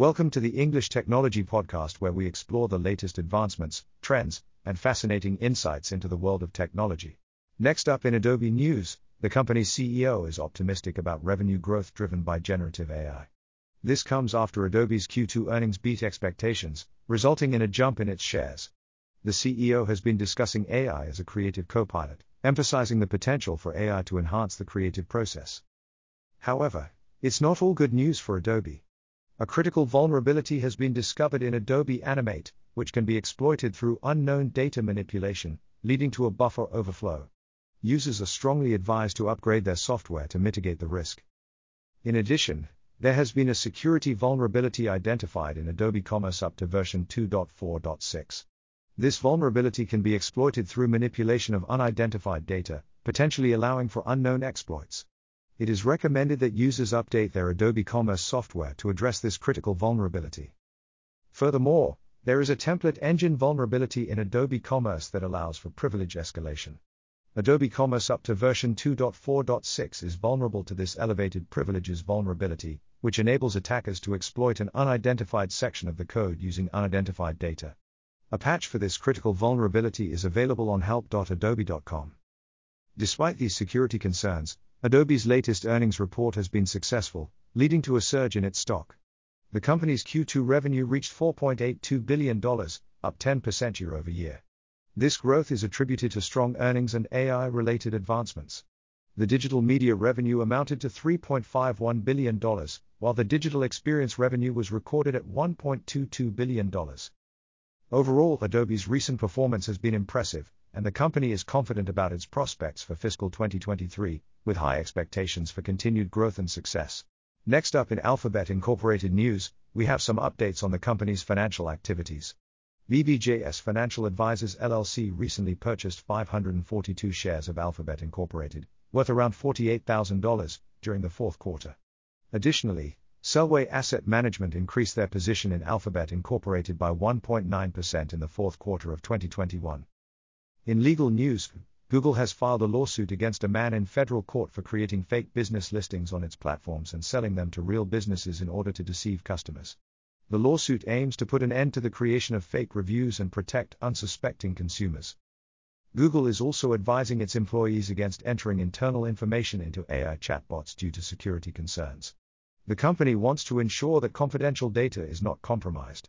Welcome to the English Technology Podcast, where we explore the latest advancements, trends, and fascinating insights into the world of technology. Next up in Adobe News, the company's CEO is optimistic about revenue growth driven by generative AI. This comes after Adobe's Q2 earnings beat expectations, resulting in a jump in its shares. The CEO has been discussing AI as a creative co pilot, emphasizing the potential for AI to enhance the creative process. However, it's not all good news for Adobe. A critical vulnerability has been discovered in Adobe Animate, which can be exploited through unknown data manipulation, leading to a buffer overflow. Users are strongly advised to upgrade their software to mitigate the risk. In addition, there has been a security vulnerability identified in Adobe Commerce up to version 2.4.6. This vulnerability can be exploited through manipulation of unidentified data, potentially allowing for unknown exploits. It is recommended that users update their Adobe Commerce software to address this critical vulnerability. Furthermore, there is a template engine vulnerability in Adobe Commerce that allows for privilege escalation. Adobe Commerce up to version 2.4.6 is vulnerable to this elevated privileges vulnerability, which enables attackers to exploit an unidentified section of the code using unidentified data. A patch for this critical vulnerability is available on help.adobe.com. Despite these security concerns, Adobe's latest earnings report has been successful, leading to a surge in its stock. The company's Q2 revenue reached $4.82 billion, up 10% year over year. This growth is attributed to strong earnings and AI related advancements. The digital media revenue amounted to $3.51 billion, while the digital experience revenue was recorded at $1.22 billion. Overall, Adobe's recent performance has been impressive, and the company is confident about its prospects for fiscal 2023, with high expectations for continued growth and success. Next up in Alphabet Incorporated news, we have some updates on the company's financial activities. BBJS Financial Advisors LLC recently purchased 542 shares of Alphabet Incorporated, worth around $48,000, during the fourth quarter. Additionally, Selway Asset Management increased their position in Alphabet Incorporated by 1.9% in the fourth quarter of 2021. In legal news, Google has filed a lawsuit against a man in federal court for creating fake business listings on its platforms and selling them to real businesses in order to deceive customers. The lawsuit aims to put an end to the creation of fake reviews and protect unsuspecting consumers. Google is also advising its employees against entering internal information into AI chatbots due to security concerns. The company wants to ensure that confidential data is not compromised.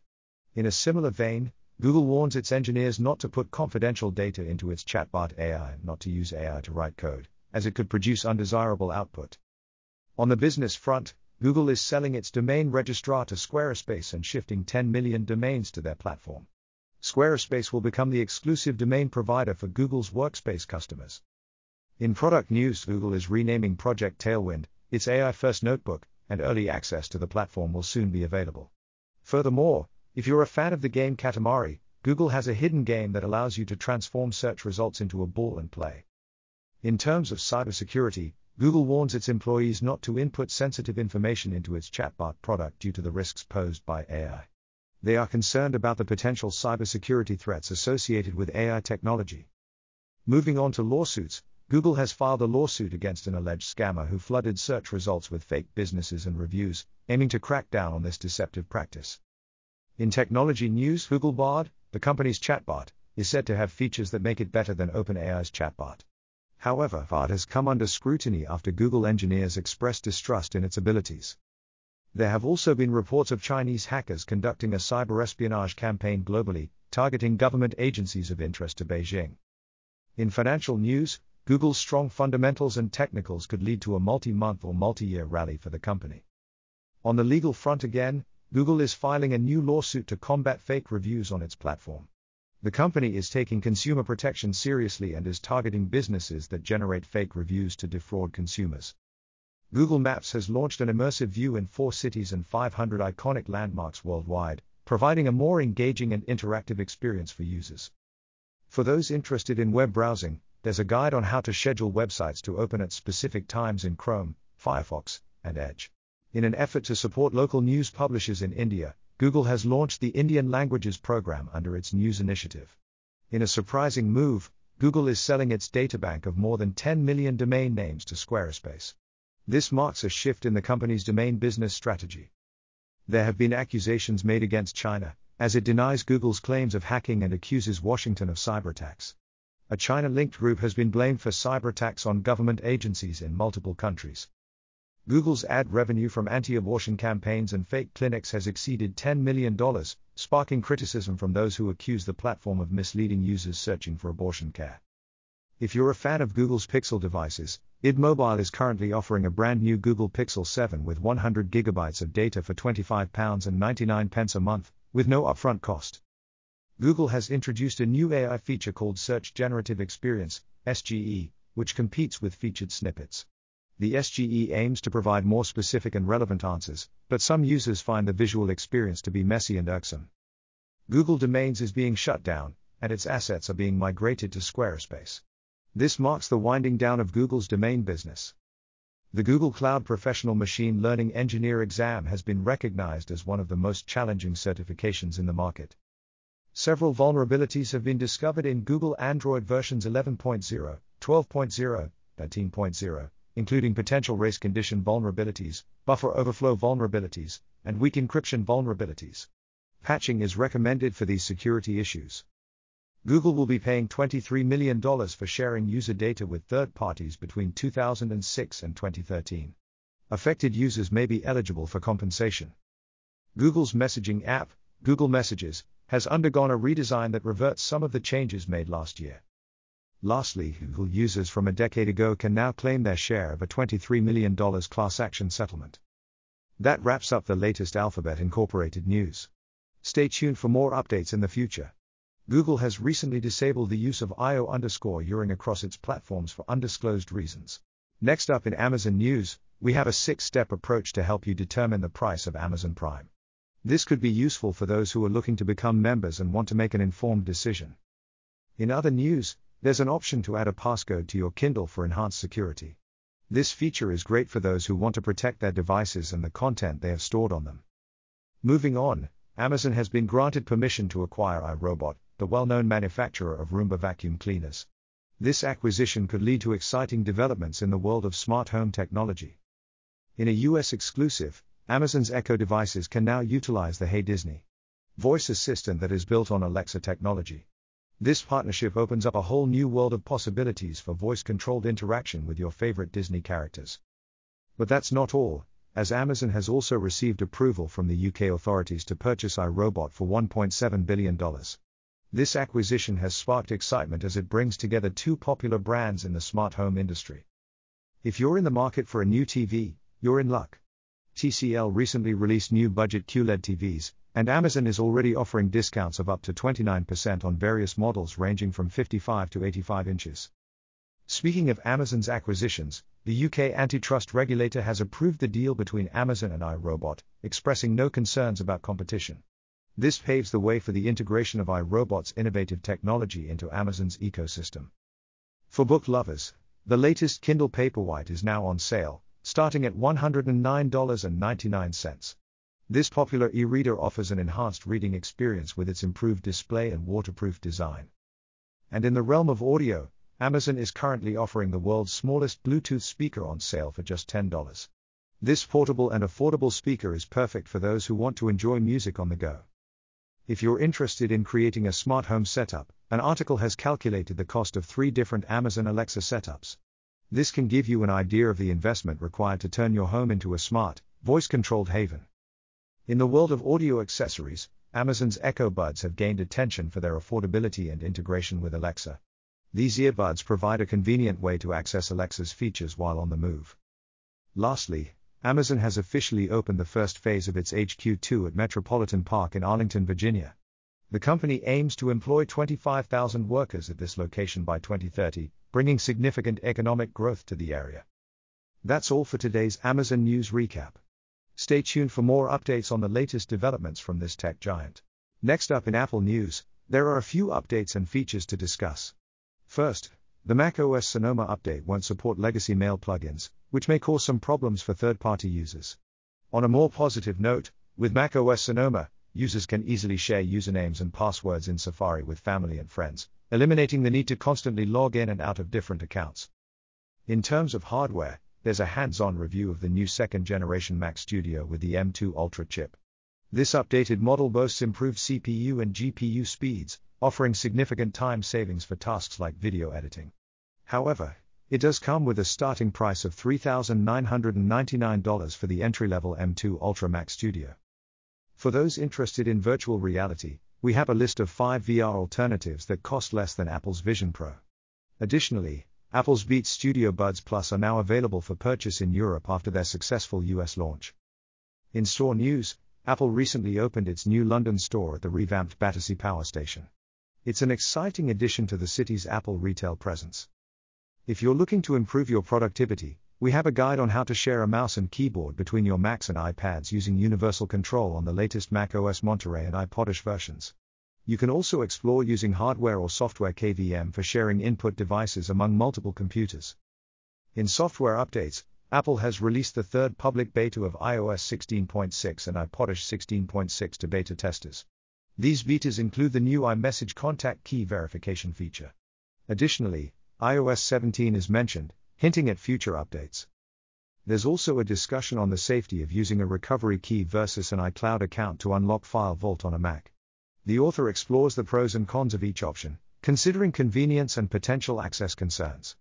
In a similar vein, Google warns its engineers not to put confidential data into its chatbot AI, not to use AI to write code, as it could produce undesirable output. On the business front, Google is selling its domain registrar to Squarespace and shifting 10 million domains to their platform. Squarespace will become the exclusive domain provider for Google's Workspace customers. In product news, Google is renaming Project Tailwind, its AI first notebook, and early access to the platform will soon be available. Furthermore, if you're a fan of the game Katamari, Google has a hidden game that allows you to transform search results into a ball and play. In terms of cybersecurity, Google warns its employees not to input sensitive information into its chatbot product due to the risks posed by AI. They are concerned about the potential cybersecurity threats associated with AI technology. Moving on to lawsuits, Google has filed a lawsuit against an alleged scammer who flooded search results with fake businesses and reviews, aiming to crack down on this deceptive practice. In technology news, Google Bard, the company's chatbot, is said to have features that make it better than OpenAI's chatbot. However, Bard has come under scrutiny after Google engineers expressed distrust in its abilities. There have also been reports of Chinese hackers conducting a cyber espionage campaign globally, targeting government agencies of interest to Beijing. In financial news, Google's strong fundamentals and technicals could lead to a multi month or multi year rally for the company. On the legal front again, Google is filing a new lawsuit to combat fake reviews on its platform. The company is taking consumer protection seriously and is targeting businesses that generate fake reviews to defraud consumers. Google Maps has launched an immersive view in four cities and 500 iconic landmarks worldwide, providing a more engaging and interactive experience for users. For those interested in web browsing, there's a guide on how to schedule websites to open at specific times in Chrome, Firefox, and Edge. In an effort to support local news publishers in India, Google has launched the Indian Languages program under its news initiative. In a surprising move, Google is selling its databank of more than 10 million domain names to Squarespace. This marks a shift in the company's domain business strategy. There have been accusations made against China, as it denies Google's claims of hacking and accuses Washington of cyber attacks. A China linked group has been blamed for cyber attacks on government agencies in multiple countries. Google's ad revenue from anti abortion campaigns and fake clinics has exceeded $10 million, sparking criticism from those who accuse the platform of misleading users searching for abortion care. If you're a fan of Google's Pixel devices, id Mobile is currently offering a brand new Google Pixel 7 with 100 gigabytes of data for £25.99 pence a month, with no upfront cost. Google has introduced a new AI feature called Search Generative Experience, SGE, which competes with featured snippets. The SGE aims to provide more specific and relevant answers, but some users find the visual experience to be messy and irksome. Google Domains is being shut down, and its assets are being migrated to Squarespace. This marks the winding down of Google's domain business. The Google Cloud Professional Machine Learning Engineer exam has been recognized as one of the most challenging certifications in the market. Several vulnerabilities have been discovered in Google Android versions 11.0, 12.0, 13.0, including potential race condition vulnerabilities, buffer overflow vulnerabilities, and weak encryption vulnerabilities. Patching is recommended for these security issues. Google will be paying $23 million for sharing user data with third parties between 2006 and 2013. Affected users may be eligible for compensation. Google's messaging app, Google Messages, has undergone a redesign that reverts some of the changes made last year. Lastly, Google users from a decade ago can now claim their share of a $23 million class action settlement. That wraps up the latest Alphabet Incorporated news. Stay tuned for more updates in the future. Google has recently disabled the use of IO underscore across its platforms for undisclosed reasons. Next up in Amazon news, we have a six step approach to help you determine the price of Amazon Prime. This could be useful for those who are looking to become members and want to make an informed decision. In other news, there's an option to add a passcode to your Kindle for enhanced security. This feature is great for those who want to protect their devices and the content they have stored on them. Moving on, Amazon has been granted permission to acquire iRobot, the well known manufacturer of Roomba vacuum cleaners. This acquisition could lead to exciting developments in the world of smart home technology. In a US exclusive, Amazon's Echo devices can now utilize the Hey Disney voice assistant that is built on Alexa technology. This partnership opens up a whole new world of possibilities for voice controlled interaction with your favorite Disney characters. But that's not all, as Amazon has also received approval from the UK authorities to purchase iRobot for $1.7 billion. This acquisition has sparked excitement as it brings together two popular brands in the smart home industry. If you're in the market for a new TV, you're in luck. TCL recently released new budget QLED TVs, and Amazon is already offering discounts of up to 29% on various models ranging from 55 to 85 inches. Speaking of Amazon's acquisitions, the UK antitrust regulator has approved the deal between Amazon and iRobot, expressing no concerns about competition. This paves the way for the integration of iRobot's innovative technology into Amazon's ecosystem. For book lovers, the latest Kindle Paperwhite is now on sale, starting at $109.99. This popular e reader offers an enhanced reading experience with its improved display and waterproof design. And in the realm of audio, Amazon is currently offering the world's smallest Bluetooth speaker on sale for just $10. This portable and affordable speaker is perfect for those who want to enjoy music on the go. If you're interested in creating a smart home setup, an article has calculated the cost of three different Amazon Alexa setups. This can give you an idea of the investment required to turn your home into a smart, voice controlled haven. In the world of audio accessories, Amazon's Echo Buds have gained attention for their affordability and integration with Alexa. These earbuds provide a convenient way to access Alexa's features while on the move. Lastly, Amazon has officially opened the first phase of its HQ2 at Metropolitan Park in Arlington, Virginia. The company aims to employ 25,000 workers at this location by 2030, bringing significant economic growth to the area. That's all for today's Amazon News Recap. Stay tuned for more updates on the latest developments from this tech giant. Next up in Apple News, there are a few updates and features to discuss. First, the macOS Sonoma update won't support legacy mail plugins, which may cause some problems for third party users. On a more positive note, with macOS Sonoma, users can easily share usernames and passwords in Safari with family and friends, eliminating the need to constantly log in and out of different accounts. In terms of hardware, there's a hands on review of the new second generation Mac Studio with the M2 Ultra chip. This updated model boasts improved CPU and GPU speeds, offering significant time savings for tasks like video editing. However, it does come with a starting price of $3,999 for the entry level M2 Ultra Mac Studio. For those interested in virtual reality, we have a list of five VR alternatives that cost less than Apple's Vision Pro. Additionally, Apple's Beats Studio Buds Plus are now available for purchase in Europe after their successful US launch. In store news, Apple recently opened its new London store at the revamped Battersea Power Station. It's an exciting addition to the city's Apple retail presence. If you're looking to improve your productivity, we have a guide on how to share a mouse and keyboard between your Macs and iPads using Universal Control on the latest Mac OS Monterey and iPadOS versions. You can also explore using hardware or software KVM for sharing input devices among multiple computers. In software updates, Apple has released the third public beta of iOS 16.6 and iPadOS 16.6 to beta testers. These betas include the new iMessage contact key verification feature. Additionally, iOS 17 is mentioned, hinting at future updates. There's also a discussion on the safety of using a recovery key versus an iCloud account to unlock File Vault on a Mac. The author explores the pros and cons of each option, considering convenience and potential access concerns.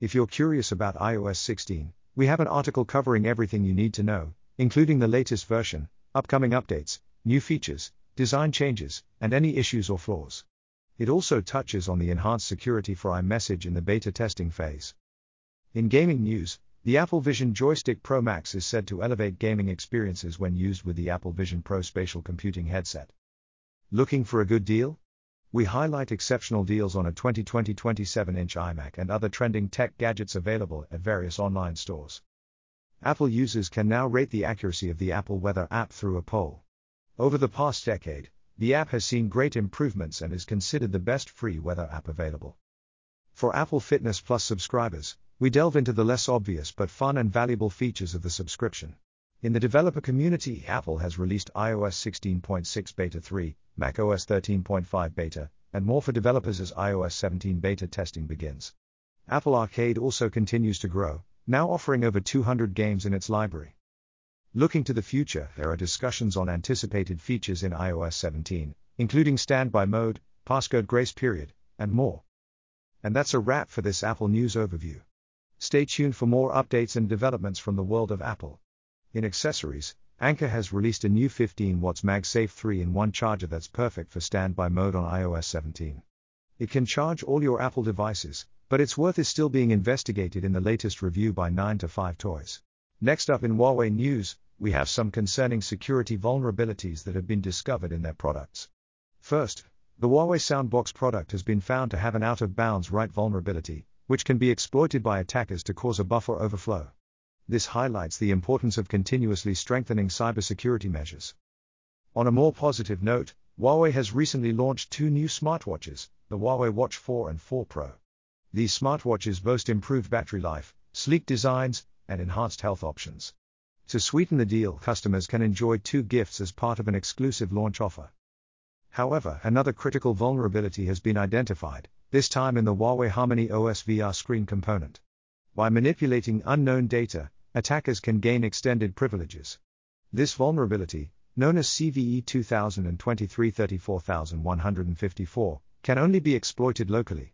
If you're curious about iOS 16, we have an article covering everything you need to know, including the latest version, upcoming updates, new features, design changes, and any issues or flaws. It also touches on the enhanced security for iMessage in the beta testing phase. In gaming news, the Apple Vision Joystick Pro Max is said to elevate gaming experiences when used with the Apple Vision Pro spatial computing headset. Looking for a good deal? We highlight exceptional deals on a 2020 27 inch iMac and other trending tech gadgets available at various online stores. Apple users can now rate the accuracy of the Apple Weather app through a poll. Over the past decade, the app has seen great improvements and is considered the best free weather app available. For Apple Fitness Plus subscribers, we delve into the less obvious but fun and valuable features of the subscription. In the developer community, Apple has released iOS 16.6 Beta 3, macOS 13.5 Beta, and more for developers as iOS 17 beta testing begins. Apple Arcade also continues to grow, now offering over 200 games in its library. Looking to the future, there are discussions on anticipated features in iOS 17, including standby mode, passcode grace period, and more. And that's a wrap for this Apple News overview. Stay tuned for more updates and developments from the world of Apple. In accessories, Anker has released a new 15 watts MagSafe 3 in 1 charger that's perfect for standby mode on iOS 17. It can charge all your Apple devices, but its worth is still being investigated in the latest review by 9 to 5 Toys. Next up in Huawei news, we have some concerning security vulnerabilities that have been discovered in their products. First, the Huawei Soundbox product has been found to have an out of bounds write vulnerability, which can be exploited by attackers to cause a buffer overflow. This highlights the importance of continuously strengthening cybersecurity measures. On a more positive note, Huawei has recently launched two new smartwatches, the Huawei Watch 4 and 4 Pro. These smartwatches boast improved battery life, sleek designs, and enhanced health options. To sweeten the deal, customers can enjoy two gifts as part of an exclusive launch offer. However, another critical vulnerability has been identified, this time in the Huawei Harmony OS VR screen component. By manipulating unknown data, attackers can gain extended privileges. This vulnerability, known as CVE 2023 34154, can only be exploited locally.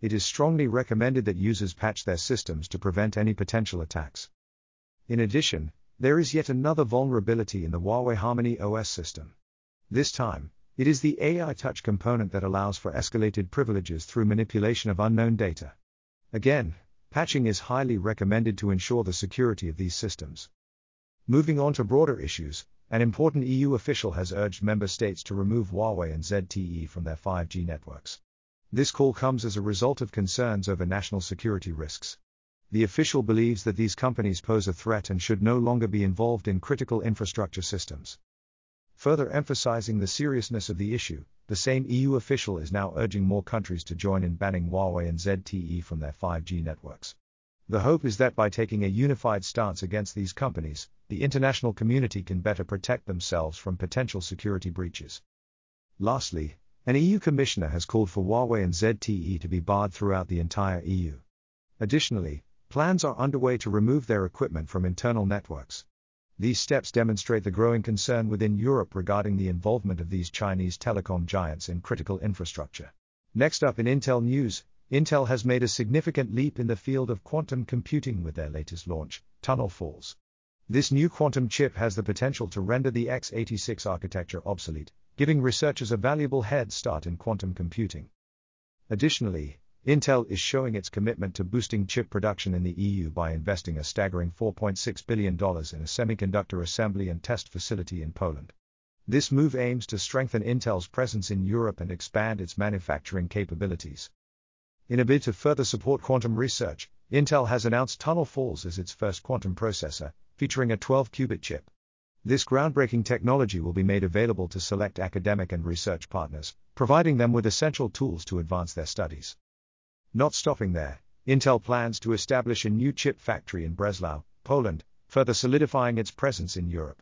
It is strongly recommended that users patch their systems to prevent any potential attacks. In addition, there is yet another vulnerability in the Huawei Harmony OS system. This time, it is the AI touch component that allows for escalated privileges through manipulation of unknown data. Again, patching is highly recommended to ensure the security of these systems. Moving on to broader issues, an important EU official has urged member states to remove Huawei and ZTE from their 5G networks. This call comes as a result of concerns over national security risks the official believes that these companies pose a threat and should no longer be involved in critical infrastructure systems. Further emphasizing the seriousness of the issue, the same EU official is now urging more countries to join in banning Huawei and ZTE from their 5G networks. The hope is that by taking a unified stance against these companies, the international community can better protect themselves from potential security breaches. Lastly, an EU commissioner has called for Huawei and ZTE to be barred throughout the entire EU. Additionally, Plans are underway to remove their equipment from internal networks. These steps demonstrate the growing concern within Europe regarding the involvement of these Chinese telecom giants in critical infrastructure. Next up in Intel news, Intel has made a significant leap in the field of quantum computing with their latest launch, Tunnel Falls. This new quantum chip has the potential to render the x86 architecture obsolete, giving researchers a valuable head start in quantum computing. Additionally, Intel is showing its commitment to boosting chip production in the EU by investing a staggering $4.6 billion in a semiconductor assembly and test facility in Poland. This move aims to strengthen Intel's presence in Europe and expand its manufacturing capabilities. In a bid to further support quantum research, Intel has announced Tunnel Falls as its first quantum processor, featuring a 12 qubit chip. This groundbreaking technology will be made available to select academic and research partners, providing them with essential tools to advance their studies. Not stopping there, Intel plans to establish a new chip factory in Breslau, Poland, further solidifying its presence in Europe.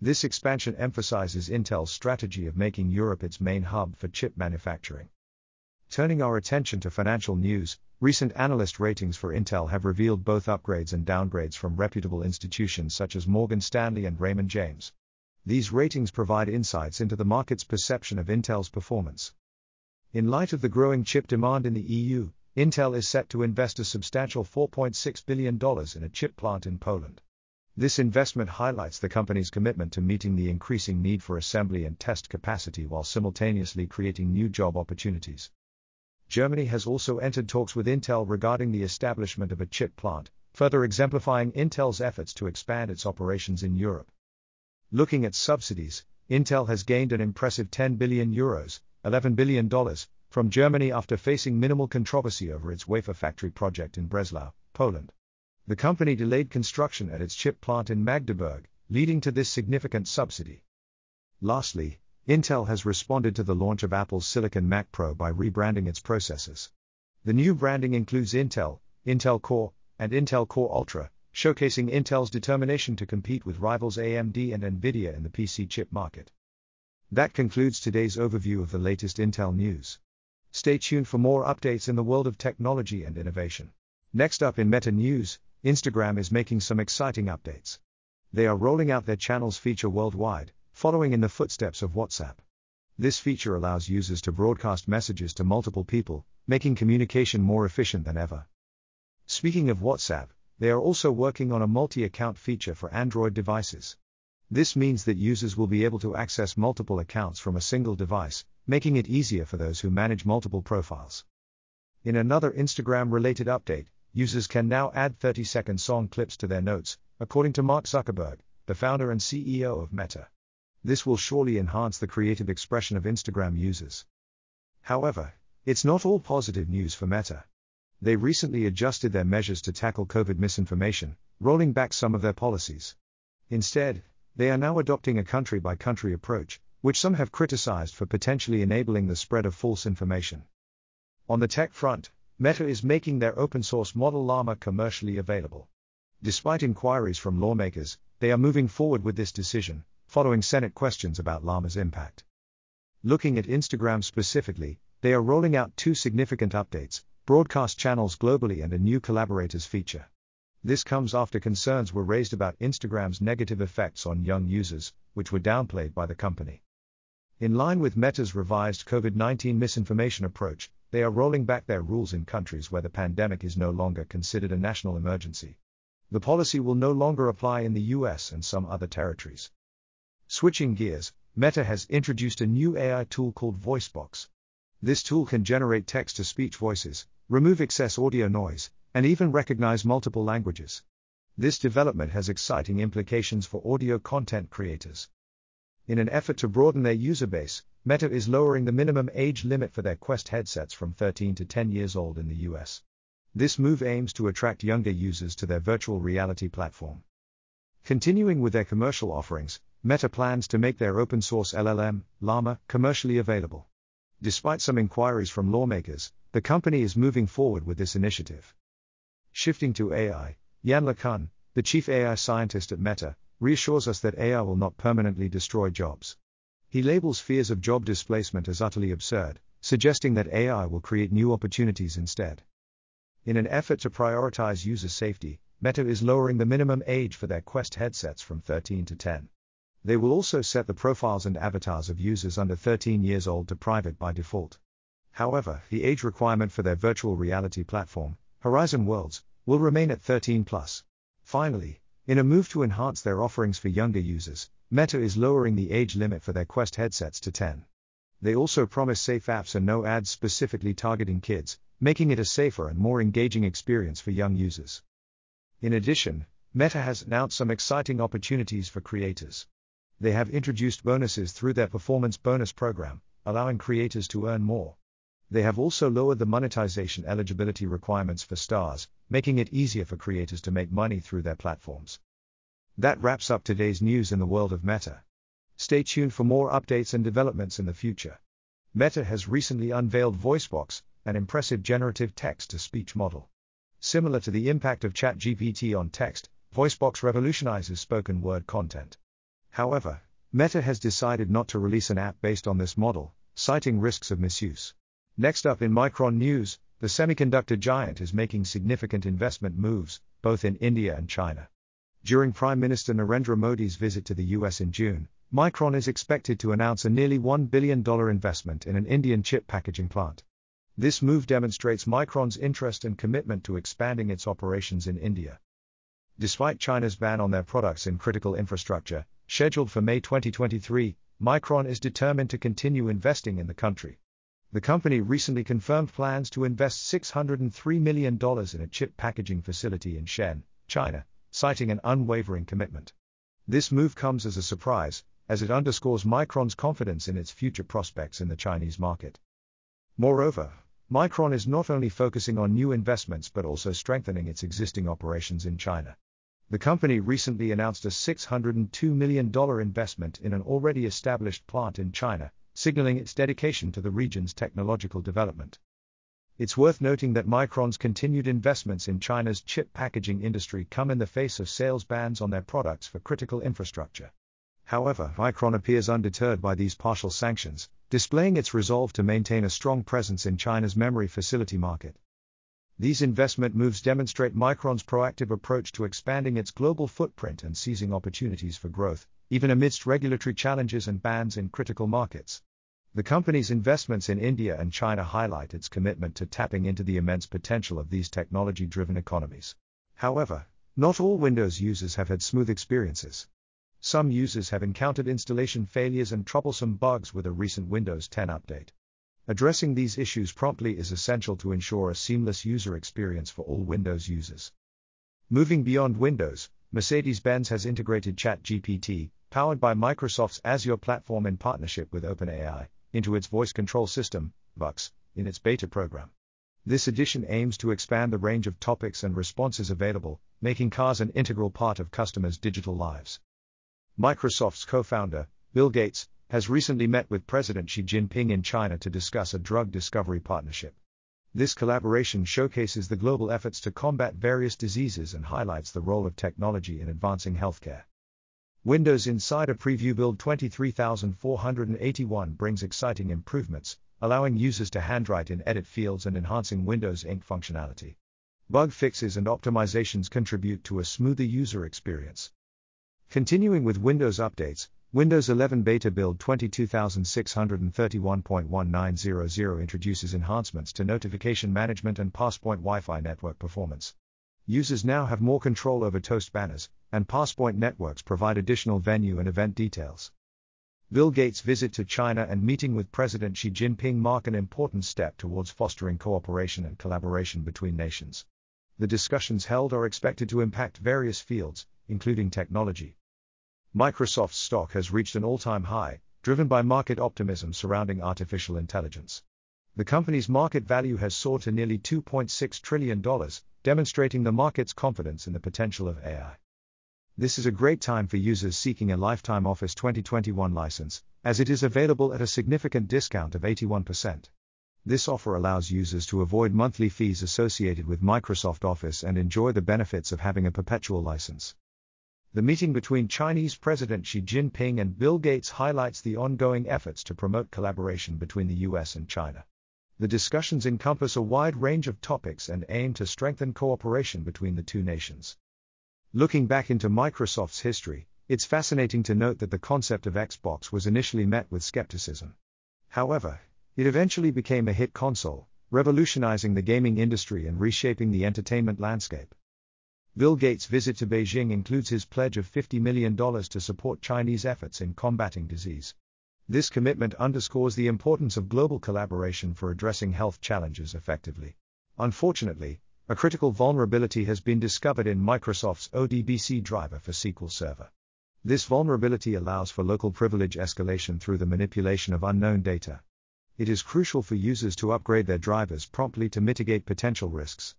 This expansion emphasizes Intel's strategy of making Europe its main hub for chip manufacturing. Turning our attention to financial news, recent analyst ratings for Intel have revealed both upgrades and downgrades from reputable institutions such as Morgan Stanley and Raymond James. These ratings provide insights into the market's perception of Intel's performance. In light of the growing chip demand in the EU, Intel is set to invest a substantial $4.6 billion in a chip plant in Poland. This investment highlights the company's commitment to meeting the increasing need for assembly and test capacity while simultaneously creating new job opportunities. Germany has also entered talks with Intel regarding the establishment of a chip plant, further exemplifying Intel's efforts to expand its operations in Europe. Looking at subsidies, Intel has gained an impressive 10 billion euros, $11 billion, from Germany after facing minimal controversy over its wafer factory project in Breslau, Poland. The company delayed construction at its chip plant in Magdeburg, leading to this significant subsidy. Lastly, Intel has responded to the launch of Apple's Silicon Mac Pro by rebranding its processors. The new branding includes Intel, Intel Core, and Intel Core Ultra, showcasing Intel's determination to compete with rivals AMD and Nvidia in the PC chip market. That concludes today's overview of the latest Intel news. Stay tuned for more updates in the world of technology and innovation. Next up in Meta News, Instagram is making some exciting updates. They are rolling out their channels feature worldwide, following in the footsteps of WhatsApp. This feature allows users to broadcast messages to multiple people, making communication more efficient than ever. Speaking of WhatsApp, they are also working on a multi account feature for Android devices. This means that users will be able to access multiple accounts from a single device, making it easier for those who manage multiple profiles. In another Instagram related update, users can now add 30 second song clips to their notes, according to Mark Zuckerberg, the founder and CEO of Meta. This will surely enhance the creative expression of Instagram users. However, it's not all positive news for Meta. They recently adjusted their measures to tackle COVID misinformation, rolling back some of their policies. Instead, they are now adopting a country by country approach, which some have criticized for potentially enabling the spread of false information. On the tech front, Meta is making their open source model Llama commercially available. Despite inquiries from lawmakers, they are moving forward with this decision, following Senate questions about Llama's impact. Looking at Instagram specifically, they are rolling out two significant updates broadcast channels globally and a new collaborators feature. This comes after concerns were raised about Instagram's negative effects on young users, which were downplayed by the company. In line with Meta's revised COVID 19 misinformation approach, they are rolling back their rules in countries where the pandemic is no longer considered a national emergency. The policy will no longer apply in the US and some other territories. Switching gears, Meta has introduced a new AI tool called VoiceBox. This tool can generate text to speech voices, remove excess audio noise, and even recognize multiple languages. This development has exciting implications for audio content creators. In an effort to broaden their user base, Meta is lowering the minimum age limit for their Quest headsets from 13 to 10 years old in the US. This move aims to attract younger users to their virtual reality platform. Continuing with their commercial offerings, Meta plans to make their open source LLM, Llama, commercially available. Despite some inquiries from lawmakers, the company is moving forward with this initiative. Shifting to AI, Yann LeCun, the chief AI scientist at Meta, reassures us that AI will not permanently destroy jobs. He labels fears of job displacement as utterly absurd, suggesting that AI will create new opportunities instead. In an effort to prioritize user safety, Meta is lowering the minimum age for their Quest headsets from 13 to 10. They will also set the profiles and avatars of users under 13 years old to private by default. However, the age requirement for their virtual reality platform, Horizon Worlds, will remain at 13 plus. Finally, in a move to enhance their offerings for younger users, Meta is lowering the age limit for their Quest headsets to 10. They also promise safe apps and no ads specifically targeting kids, making it a safer and more engaging experience for young users. In addition, Meta has announced some exciting opportunities for creators. They have introduced bonuses through their performance bonus program, allowing creators to earn more. They have also lowered the monetization eligibility requirements for stars, making it easier for creators to make money through their platforms. That wraps up today's news in the world of Meta. Stay tuned for more updates and developments in the future. Meta has recently unveiled VoiceBox, an impressive generative text to speech model. Similar to the impact of ChatGPT on text, VoiceBox revolutionizes spoken word content. However, Meta has decided not to release an app based on this model, citing risks of misuse. Next up in Micron news, the semiconductor giant is making significant investment moves, both in India and China. During Prime Minister Narendra Modi's visit to the US in June, Micron is expected to announce a nearly $1 billion investment in an Indian chip packaging plant. This move demonstrates Micron's interest and commitment to expanding its operations in India. Despite China's ban on their products in critical infrastructure, scheduled for May 2023, Micron is determined to continue investing in the country. The company recently confirmed plans to invest $603 million in a chip packaging facility in Xi'an, China, citing an unwavering commitment. This move comes as a surprise, as it underscores Micron's confidence in its future prospects in the Chinese market. Moreover, Micron is not only focusing on new investments but also strengthening its existing operations in China. The company recently announced a $602 million investment in an already established plant in China, signaling its dedication to the region's technological development. It's worth noting that Micron's continued investments in China's chip packaging industry come in the face of sales bans on their products for critical infrastructure. However, Micron appears undeterred by these partial sanctions, displaying its resolve to maintain a strong presence in China's memory facility market. These investment moves demonstrate Micron's proactive approach to expanding its global footprint and seizing opportunities for growth, even amidst regulatory challenges and bans in critical markets. The company's investments in India and China highlight its commitment to tapping into the immense potential of these technology driven economies. However, not all Windows users have had smooth experiences. Some users have encountered installation failures and troublesome bugs with a recent Windows 10 update. Addressing these issues promptly is essential to ensure a seamless user experience for all Windows users. Moving beyond Windows, Mercedes Benz has integrated ChatGPT, powered by Microsoft's Azure platform in partnership with OpenAI, into its voice control system, MBUX, in its beta program. This addition aims to expand the range of topics and responses available, making cars an integral part of customers' digital lives. Microsoft's co founder, Bill Gates, has recently met with President Xi Jinping in China to discuss a drug discovery partnership. This collaboration showcases the global efforts to combat various diseases and highlights the role of technology in advancing healthcare. Windows Insider Preview Build 23481 brings exciting improvements, allowing users to handwrite in edit fields and enhancing Windows Ink functionality. Bug fixes and optimizations contribute to a smoother user experience. Continuing with Windows updates, Windows 11 Beta Build 22631.1900 introduces enhancements to notification management and Passpoint Wi Fi network performance. Users now have more control over toast banners, and Passpoint networks provide additional venue and event details. Bill Gates' visit to China and meeting with President Xi Jinping mark an important step towards fostering cooperation and collaboration between nations. The discussions held are expected to impact various fields, including technology, Microsoft's stock has reached an all time high, driven by market optimism surrounding artificial intelligence. The company's market value has soared to nearly $2.6 trillion, demonstrating the market's confidence in the potential of AI. This is a great time for users seeking a lifetime Office 2021 license, as it is available at a significant discount of 81%. This offer allows users to avoid monthly fees associated with Microsoft Office and enjoy the benefits of having a perpetual license. The meeting between Chinese President Xi Jinping and Bill Gates highlights the ongoing efforts to promote collaboration between the US and China. The discussions encompass a wide range of topics and aim to strengthen cooperation between the two nations. Looking back into Microsoft's history, it's fascinating to note that the concept of Xbox was initially met with skepticism. However, it eventually became a hit console, revolutionizing the gaming industry and reshaping the entertainment landscape. Bill Gates' visit to Beijing includes his pledge of $50 million to support Chinese efforts in combating disease. This commitment underscores the importance of global collaboration for addressing health challenges effectively. Unfortunately, a critical vulnerability has been discovered in Microsoft's ODBC driver for SQL Server. This vulnerability allows for local privilege escalation through the manipulation of unknown data. It is crucial for users to upgrade their drivers promptly to mitigate potential risks.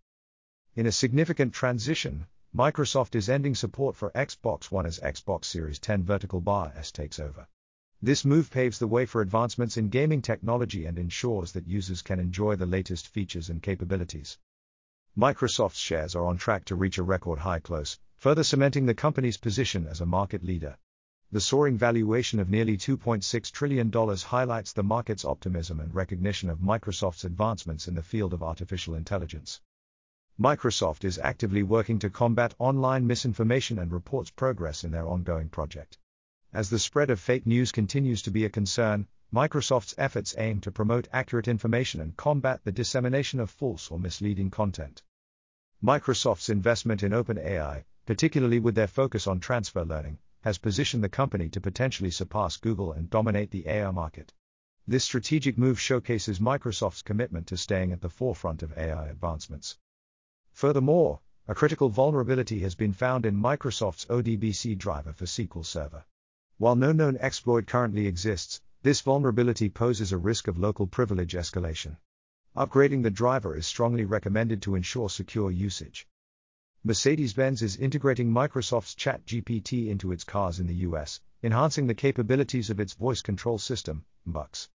In a significant transition, Microsoft is ending support for Xbox One as Xbox Series 10 Vertical Bar S takes over. This move paves the way for advancements in gaming technology and ensures that users can enjoy the latest features and capabilities. Microsoft's shares are on track to reach a record high close, further cementing the company's position as a market leader. The soaring valuation of nearly $2.6 trillion highlights the market's optimism and recognition of Microsoft's advancements in the field of artificial intelligence. Microsoft is actively working to combat online misinformation and reports progress in their ongoing project. As the spread of fake news continues to be a concern, Microsoft's efforts aim to promote accurate information and combat the dissemination of false or misleading content. Microsoft's investment in OpenAI, particularly with their focus on transfer learning, has positioned the company to potentially surpass Google and dominate the AI market. This strategic move showcases Microsoft's commitment to staying at the forefront of AI advancements. Furthermore, a critical vulnerability has been found in Microsoft's ODBC driver for SQL Server. While no known exploit currently exists, this vulnerability poses a risk of local privilege escalation. Upgrading the driver is strongly recommended to ensure secure usage. Mercedes Benz is integrating Microsoft's ChatGPT into its cars in the US, enhancing the capabilities of its voice control system, MBUX.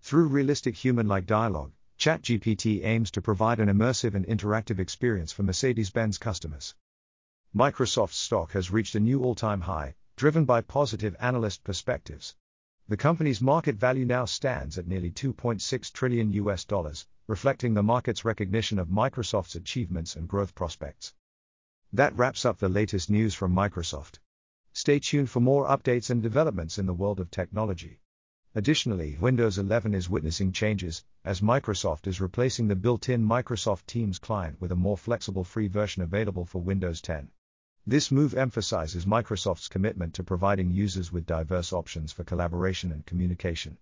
Through realistic human like dialogue, ChatGPT aims to provide an immersive and interactive experience for Mercedes Benz customers. Microsoft's stock has reached a new all time high, driven by positive analyst perspectives. The company's market value now stands at nearly 2.6 trillion US dollars, reflecting the market's recognition of Microsoft's achievements and growth prospects. That wraps up the latest news from Microsoft. Stay tuned for more updates and developments in the world of technology. Additionally, Windows 11 is witnessing changes, as Microsoft is replacing the built in Microsoft Teams client with a more flexible free version available for Windows 10. This move emphasizes Microsoft's commitment to providing users with diverse options for collaboration and communication.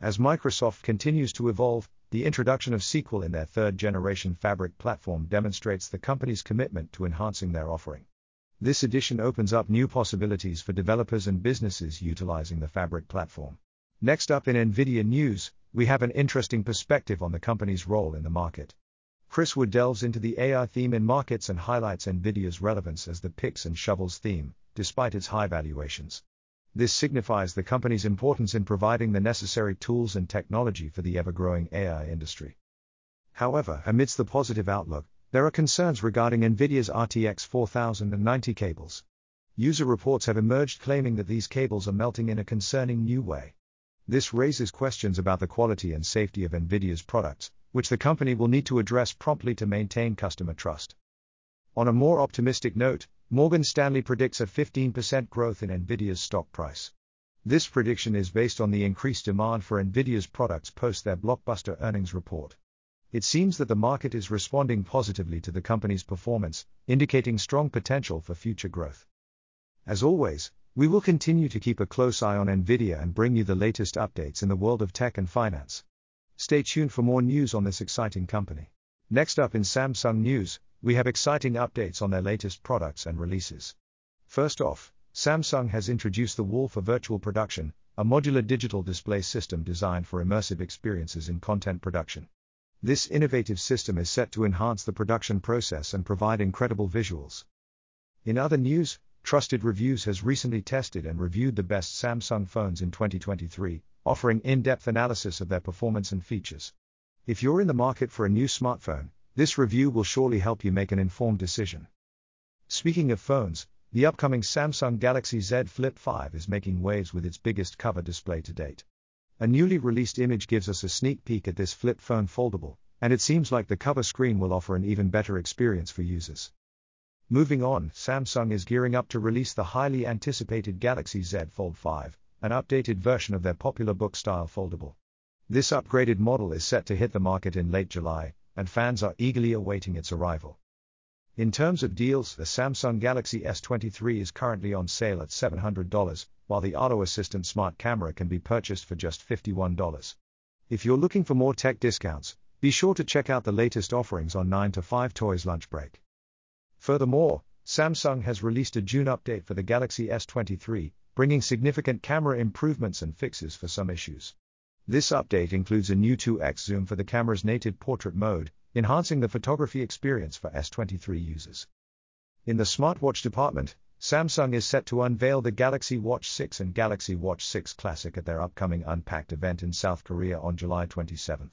As Microsoft continues to evolve, the introduction of SQL in their third generation Fabric platform demonstrates the company's commitment to enhancing their offering. This addition opens up new possibilities for developers and businesses utilizing the Fabric platform. Next up in NVIDIA news, we have an interesting perspective on the company's role in the market. Chris Wood delves into the AI theme in markets and highlights NVIDIA's relevance as the picks and shovels theme, despite its high valuations. This signifies the company's importance in providing the necessary tools and technology for the ever growing AI industry. However, amidst the positive outlook, there are concerns regarding NVIDIA's RTX 4090 cables. User reports have emerged claiming that these cables are melting in a concerning new way. This raises questions about the quality and safety of NVIDIA's products, which the company will need to address promptly to maintain customer trust. On a more optimistic note, Morgan Stanley predicts a 15% growth in Nvidia's stock price. This prediction is based on the increased demand for Nvidia's products post their blockbuster earnings report. It seems that the market is responding positively to the company's performance, indicating strong potential for future growth. As always, we will continue to keep a close eye on Nvidia and bring you the latest updates in the world of tech and finance. Stay tuned for more news on this exciting company. Next up in Samsung News, we have exciting updates on their latest products and releases. First off, Samsung has introduced the Wall for Virtual Production, a modular digital display system designed for immersive experiences in content production. This innovative system is set to enhance the production process and provide incredible visuals. In other news, Trusted Reviews has recently tested and reviewed the best Samsung phones in 2023, offering in depth analysis of their performance and features. If you're in the market for a new smartphone, this review will surely help you make an informed decision. Speaking of phones, the upcoming Samsung Galaxy Z Flip 5 is making waves with its biggest cover display to date. A newly released image gives us a sneak peek at this flip phone foldable, and it seems like the cover screen will offer an even better experience for users. Moving on, Samsung is gearing up to release the highly anticipated Galaxy Z Fold 5, an updated version of their popular book style foldable. This upgraded model is set to hit the market in late July, and fans are eagerly awaiting its arrival. In terms of deals, the Samsung Galaxy S23 is currently on sale at $700, while the Auto Assistant Smart Camera can be purchased for just $51. If you're looking for more tech discounts, be sure to check out the latest offerings on 9 to 5 Toys Lunch Break. Furthermore, Samsung has released a June update for the Galaxy S23, bringing significant camera improvements and fixes for some issues. This update includes a new 2x zoom for the camera's native portrait mode, enhancing the photography experience for S23 users. In the smartwatch department, Samsung is set to unveil the Galaxy Watch 6 and Galaxy Watch 6 Classic at their upcoming Unpacked event in South Korea on July 27.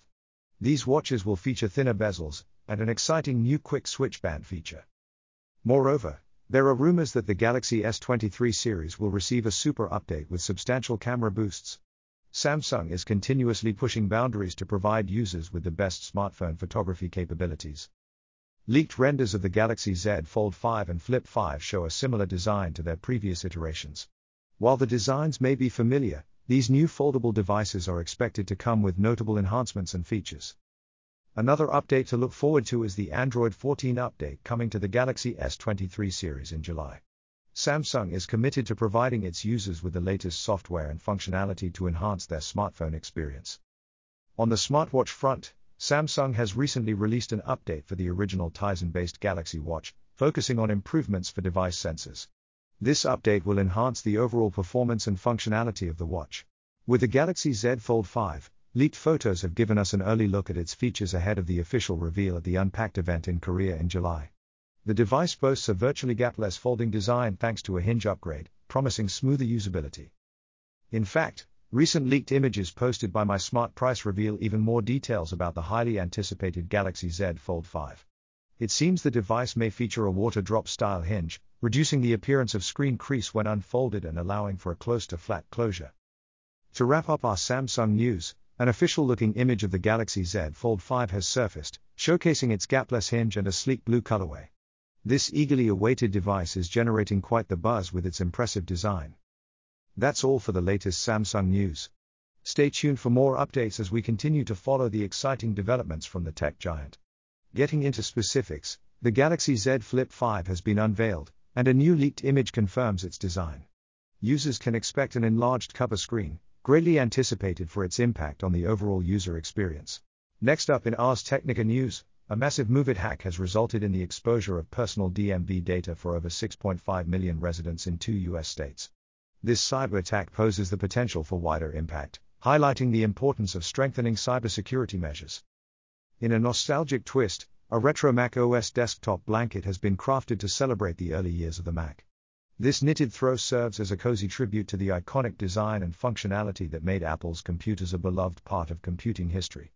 These watches will feature thinner bezels and an exciting new quick switch band feature. Moreover, there are rumors that the Galaxy S23 series will receive a super update with substantial camera boosts, Samsung is continuously pushing boundaries to provide users with the best smartphone photography capabilities. Leaked renders of the Galaxy Z Fold 5 and Flip 5 show a similar design to their previous iterations. While the designs may be familiar, these new foldable devices are expected to come with notable enhancements and features. Another update to look forward to is the Android 14 update coming to the Galaxy S23 series in July. Samsung is committed to providing its users with the latest software and functionality to enhance their smartphone experience. On the smartwatch front, Samsung has recently released an update for the original Tizen based Galaxy Watch, focusing on improvements for device sensors. This update will enhance the overall performance and functionality of the watch. With the Galaxy Z Fold 5, leaked photos have given us an early look at its features ahead of the official reveal at the Unpacked event in Korea in July. The device boasts a virtually gapless folding design thanks to a hinge upgrade, promising smoother usability. In fact, recent leaked images posted by MySmartPrice reveal even more details about the highly anticipated Galaxy Z Fold 5. It seems the device may feature a water drop style hinge, reducing the appearance of screen crease when unfolded and allowing for a close to flat closure. To wrap up our Samsung news, an official looking image of the Galaxy Z Fold 5 has surfaced, showcasing its gapless hinge and a sleek blue colorway. This eagerly awaited device is generating quite the buzz with its impressive design. That's all for the latest Samsung news. Stay tuned for more updates as we continue to follow the exciting developments from the tech giant. Getting into specifics, the Galaxy Z Flip 5 has been unveiled, and a new leaked image confirms its design. Users can expect an enlarged cover screen, greatly anticipated for its impact on the overall user experience. Next up in Ars Technica news, a massive MOVEit hack has resulted in the exposure of personal DMV data for over 6.5 million residents in two US states. This cyber attack poses the potential for wider impact, highlighting the importance of strengthening cybersecurity measures. In a nostalgic twist, a retro Mac OS desktop blanket has been crafted to celebrate the early years of the Mac. This knitted throw serves as a cozy tribute to the iconic design and functionality that made Apple's computers a beloved part of computing history.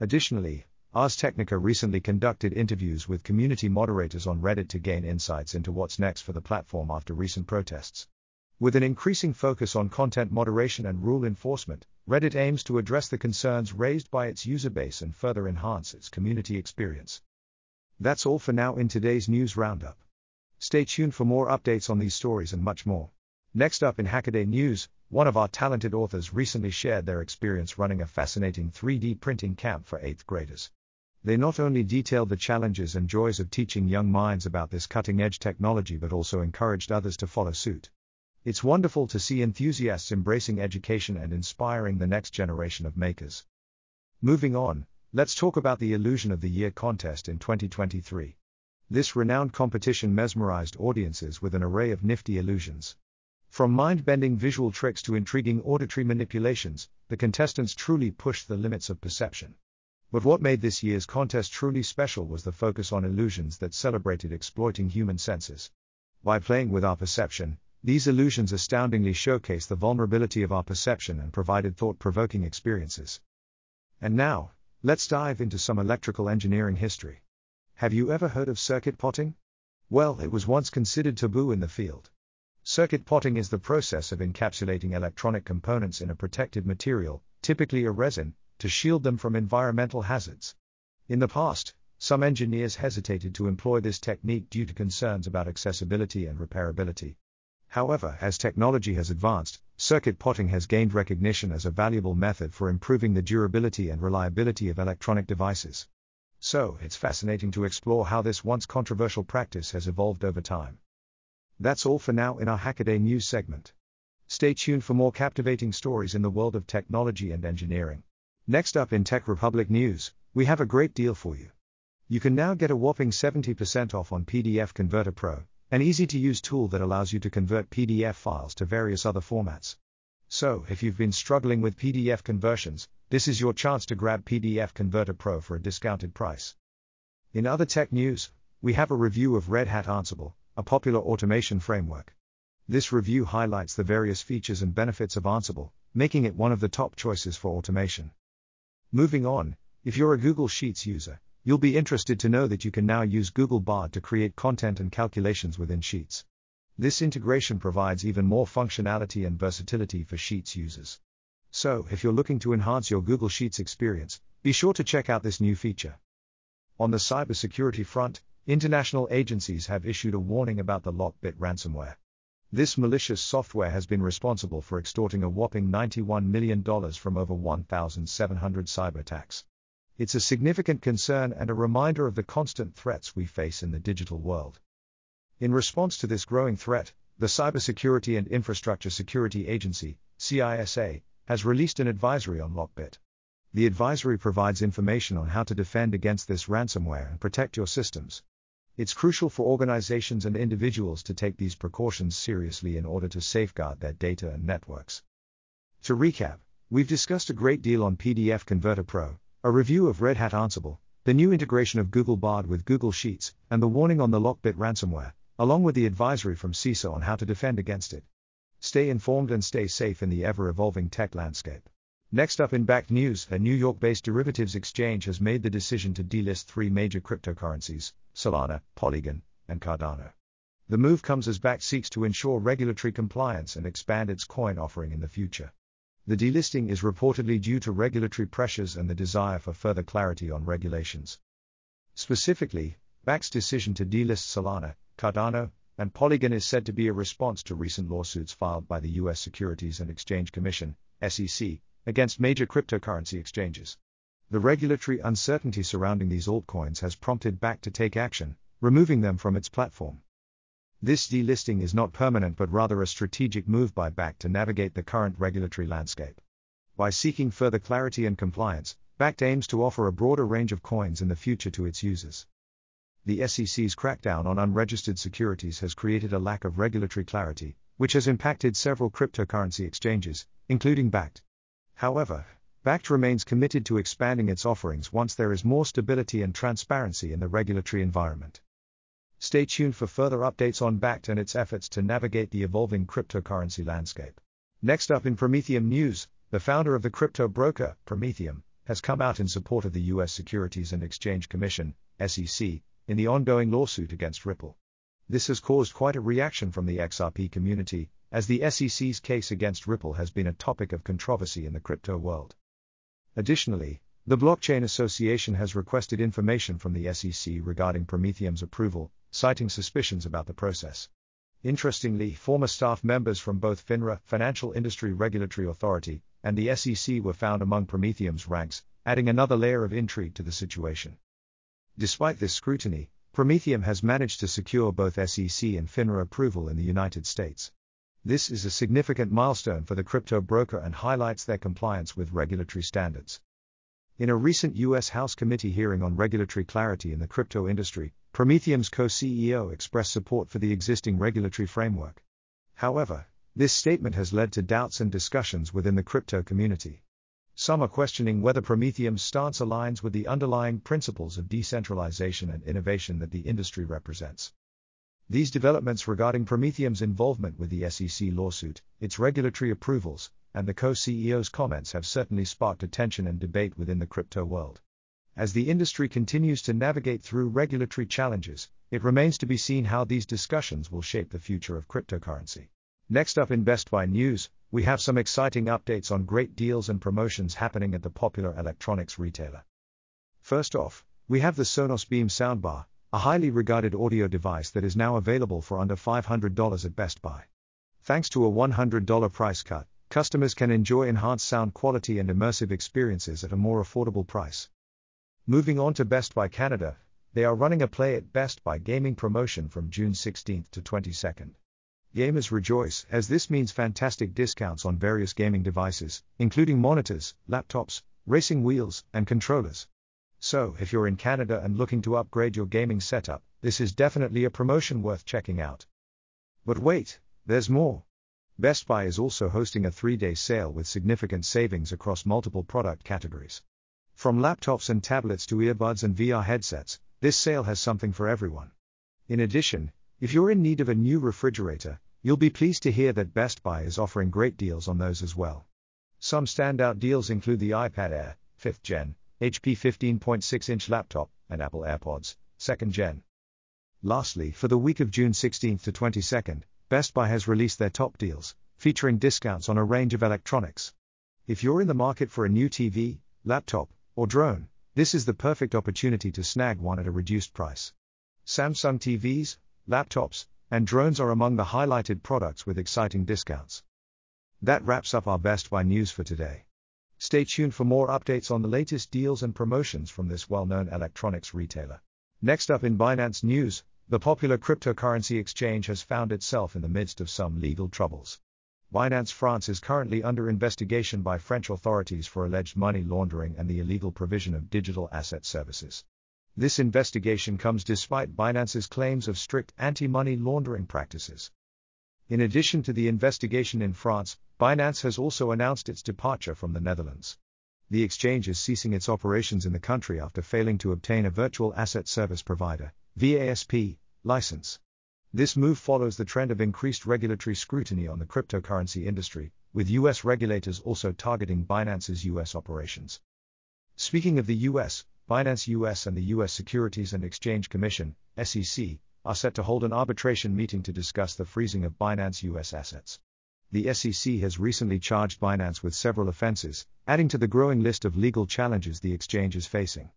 Additionally, Ars Technica recently conducted interviews with community moderators on Reddit to gain insights into what's next for the platform after recent protests. With an increasing focus on content moderation and rule enforcement, Reddit aims to address the concerns raised by its user base and further enhance its community experience. That's all for now in today's news roundup. Stay tuned for more updates on these stories and much more. Next up in Hackaday News, one of our talented authors recently shared their experience running a fascinating 3D printing camp for 8th graders. They not only detailed the challenges and joys of teaching young minds about this cutting edge technology but also encouraged others to follow suit. It's wonderful to see enthusiasts embracing education and inspiring the next generation of makers. Moving on, let's talk about the Illusion of the Year contest in 2023. This renowned competition mesmerized audiences with an array of nifty illusions. From mind bending visual tricks to intriguing auditory manipulations, the contestants truly pushed the limits of perception. But what made this year's contest truly special was the focus on illusions that celebrated exploiting human senses. By playing with our perception, these illusions astoundingly showcase the vulnerability of our perception and provided thought provoking experiences. And now, let's dive into some electrical engineering history. Have you ever heard of circuit potting? Well, it was once considered taboo in the field. Circuit potting is the process of encapsulating electronic components in a protected material, typically a resin, to shield them from environmental hazards. In the past, some engineers hesitated to employ this technique due to concerns about accessibility and repairability. However, as technology has advanced, circuit potting has gained recognition as a valuable method for improving the durability and reliability of electronic devices. So, it's fascinating to explore how this once controversial practice has evolved over time. That's all for now in our Hackaday news segment. Stay tuned for more captivating stories in the world of technology and engineering. Next up in Tech Republic news, we have a great deal for you. You can now get a whopping 70% off on PDF Converter Pro, an easy to use tool that allows you to convert PDF files to various other formats. So, if you've been struggling with PDF conversions, this is your chance to grab PDF Converter Pro for a discounted price. In other tech news, we have a review of Red Hat Ansible, a popular automation framework. This review highlights the various features and benefits of Ansible, making it one of the top choices for automation. Moving on, if you're a Google Sheets user, You'll be interested to know that you can now use Google Bard to create content and calculations within Sheets. This integration provides even more functionality and versatility for Sheets users. So, if you're looking to enhance your Google Sheets experience, be sure to check out this new feature. On the cybersecurity front, international agencies have issued a warning about the Lockbit ransomware. This malicious software has been responsible for extorting a whopping $91 million from over 1,700 cyber attacks. It's a significant concern and a reminder of the constant threats we face in the digital world. In response to this growing threat, the Cybersecurity and Infrastructure Security Agency, CISA, has released an advisory on Lockbit. The advisory provides information on how to defend against this ransomware and protect your systems. It's crucial for organizations and individuals to take these precautions seriously in order to safeguard their data and networks. To recap, we've discussed a great deal on PDF Converter Pro, a review of Red Hat Ansible, the new integration of Google Bard with Google Sheets, and the warning on the Lockbit ransomware, along with the advisory from CISA on how to defend against it. Stay informed and stay safe in the ever evolving tech landscape. Next up in Bakkt news, a New York based derivatives exchange has made the decision to delist three major cryptocurrencies Solana, Polygon, and Cardano. The move comes as Bakkt seeks to ensure regulatory compliance and expand its coin offering in the future. The delisting is reportedly due to regulatory pressures and the desire for further clarity on regulations. Specifically, Bakkt's decision to delist Solana, Cardano, and Polygon is said to be a response to recent lawsuits filed by the U.S. Securities and Exchange Commission, SEC, against major cryptocurrency exchanges. The regulatory uncertainty surrounding these altcoins has prompted Bakkt to take action, removing them from its platform. This delisting is not permanent but rather a strategic move by Bakkt to navigate the current regulatory landscape. By seeking further clarity and compliance, Bakkt aims to offer a broader range of coins in the future to its users. The SEC's crackdown on unregistered securities has created a lack of regulatory clarity, which has impacted several cryptocurrency exchanges, including Bakkt. However, Bakkt remains committed to expanding its offerings once there is more stability and transparency in the regulatory environment. Stay tuned for further updates on Bakkt and its efforts to navigate the evolving cryptocurrency landscape. Next up in Prometheum news, the founder of the crypto broker, Prometheum, has come out in support of the U.S. Securities and Exchange Commission, SEC, in the ongoing lawsuit against Ripple. This has caused quite a reaction from the XRP community, as the SEC's case against Ripple has been a topic of controversy in the crypto world. Additionally, the Blockchain Association has requested information from the SEC regarding Prometheum's approval, citing suspicions about the process. Interestingly, former staff members from both FINRA, Financial Industry Regulatory Authority, and the SEC were found among Prometheum's ranks, adding another layer of intrigue to the situation. Despite this scrutiny, Prometheum has managed to secure both SEC and FINRA approval in the United States. This is a significant milestone for the crypto broker and highlights their compliance with regulatory standards. In a recent U.S. House committee hearing on regulatory clarity in the crypto industry, Prometheum's co CEO expressed support for the existing regulatory framework. However, this statement has led to doubts and discussions within the crypto community. Some are questioning whether Prometheum's stance aligns with the underlying principles of decentralization and innovation that the industry represents. These developments regarding Prometheum's involvement with the SEC lawsuit, its regulatory approvals, and the co CEO's comments have certainly sparked attention and debate within the crypto world. As the industry continues to navigate through regulatory challenges, it remains to be seen how these discussions will shape the future of cryptocurrency. Next up in Best Buy News, we have some exciting updates on great deals and promotions happening at the popular electronics retailer. First off, We have the Sonos Beam soundbar, a highly regarded audio device that is now available for under $500 at Best Buy. Thanks to a $100 price cut, customers can enjoy enhanced sound quality and immersive experiences at a more affordable price. Moving on to Best Buy Canada, they are running a Play at Best Buy gaming promotion from June 16th to 22nd. Gamers rejoice, as this means fantastic discounts on various gaming devices, including monitors, laptops, racing wheels, and controllers. So, if you're in Canada and looking to upgrade your gaming setup, this is definitely a promotion worth checking out. But wait, there's more. Best Buy is also hosting a three day sale with significant savings across multiple product categories. From laptops and tablets to earbuds and VR headsets, this sale has something for everyone. In addition, if you're in need of a new refrigerator, you'll be pleased to hear that Best Buy is offering great deals on those as well. Some standout deals include the iPad Air, 5th gen, HP 15.6 inch laptop, and Apple AirPods, 2nd gen. Lastly, for the week of June 16th to 22nd, Best Buy has released their top deals, featuring discounts on a range of electronics. If you're in the market for a new TV, laptop, or drone, this is the perfect opportunity to snag one at a reduced price. Samsung TVs, laptops, and drones are among the highlighted products with exciting discounts. That wraps up our Best Buy news for today. Stay tuned for more updates on the latest deals and promotions from this well known electronics retailer. Next up in Binance News, the popular cryptocurrency exchange has found itself in the midst of some legal troubles. Binance France is currently under investigation by French authorities for alleged money laundering and the illegal provision of digital asset services. This investigation comes despite Binance's claims of strict anti money laundering practices. In addition to the investigation in France, Binance has also announced its departure from the Netherlands. The exchange is ceasing its operations in the country after failing to obtain a virtual asset service provider VASP license. This move follows the trend of increased regulatory scrutiny on the cryptocurrency industry, with US regulators also targeting Binance's US operations. Speaking of the US, Binance US and the US Securities and Exchange Commission, SEC, are set to hold an arbitration meeting to discuss the freezing of Binance US assets. The SEC has recently charged Binance with several offenses, adding to the growing list of legal challenges the exchange is facing.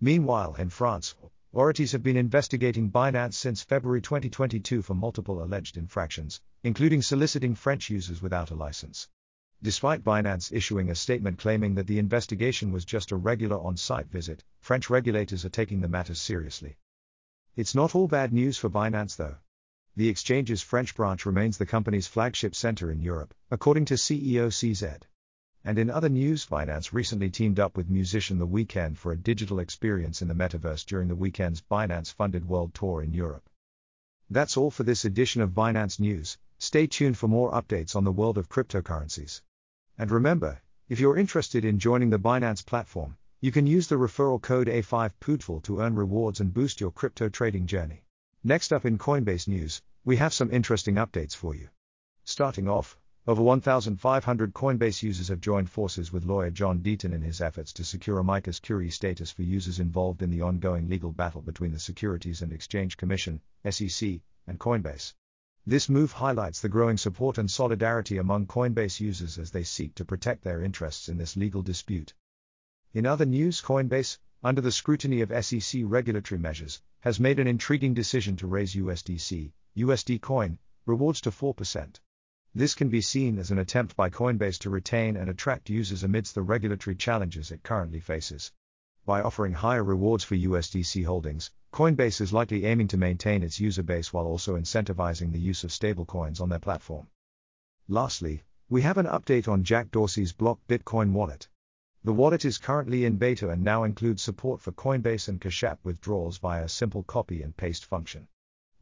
Meanwhile, in France, authorities have been investigating Binance since February 2022 for multiple alleged infractions, including soliciting French users without a license. Despite Binance issuing a statement claiming that the investigation was just a regular on site visit, French regulators are taking the matter seriously. It's not all bad news for Binance though. The exchange's French branch remains the company's flagship center in Europe, according to CEO CZ. And in other news, Binance recently teamed up with musician The Weeknd for a digital experience in the metaverse during the Weeknd's Binance funded world tour in Europe. That's all for this edition of Binance News. Stay tuned for more updates on the world of cryptocurrencies. And remember, if you're interested in joining the Binance platform, you can use the referral code A5POODFUL to earn rewards and boost your crypto trading journey. Next up in Coinbase news, we have some interesting updates for you. Starting off, over 1,500 Coinbase users have joined forces with lawyer John Deaton in his efforts to secure amicus curiae status for users involved in the ongoing legal battle between the Securities and Exchange Commission, SEC, and Coinbase. This move highlights the growing support and solidarity among Coinbase users as they seek to protect their interests in this legal dispute. In other news, Coinbase, under the scrutiny of SEC regulatory measures, has made an intriguing decision to raise USDC, USD coin, rewards to 4%. This can be seen as an attempt by Coinbase to retain and attract users amidst the regulatory challenges it currently faces. By offering higher rewards for USDC holdings, Coinbase is likely aiming to maintain its user base while also incentivizing the use of stablecoins on their platform. Lastly, we have an update on Jack Dorsey's Block Bitcoin wallet. The wallet is currently in beta and now includes support for Coinbase and Cash App withdrawals via a simple copy and paste function.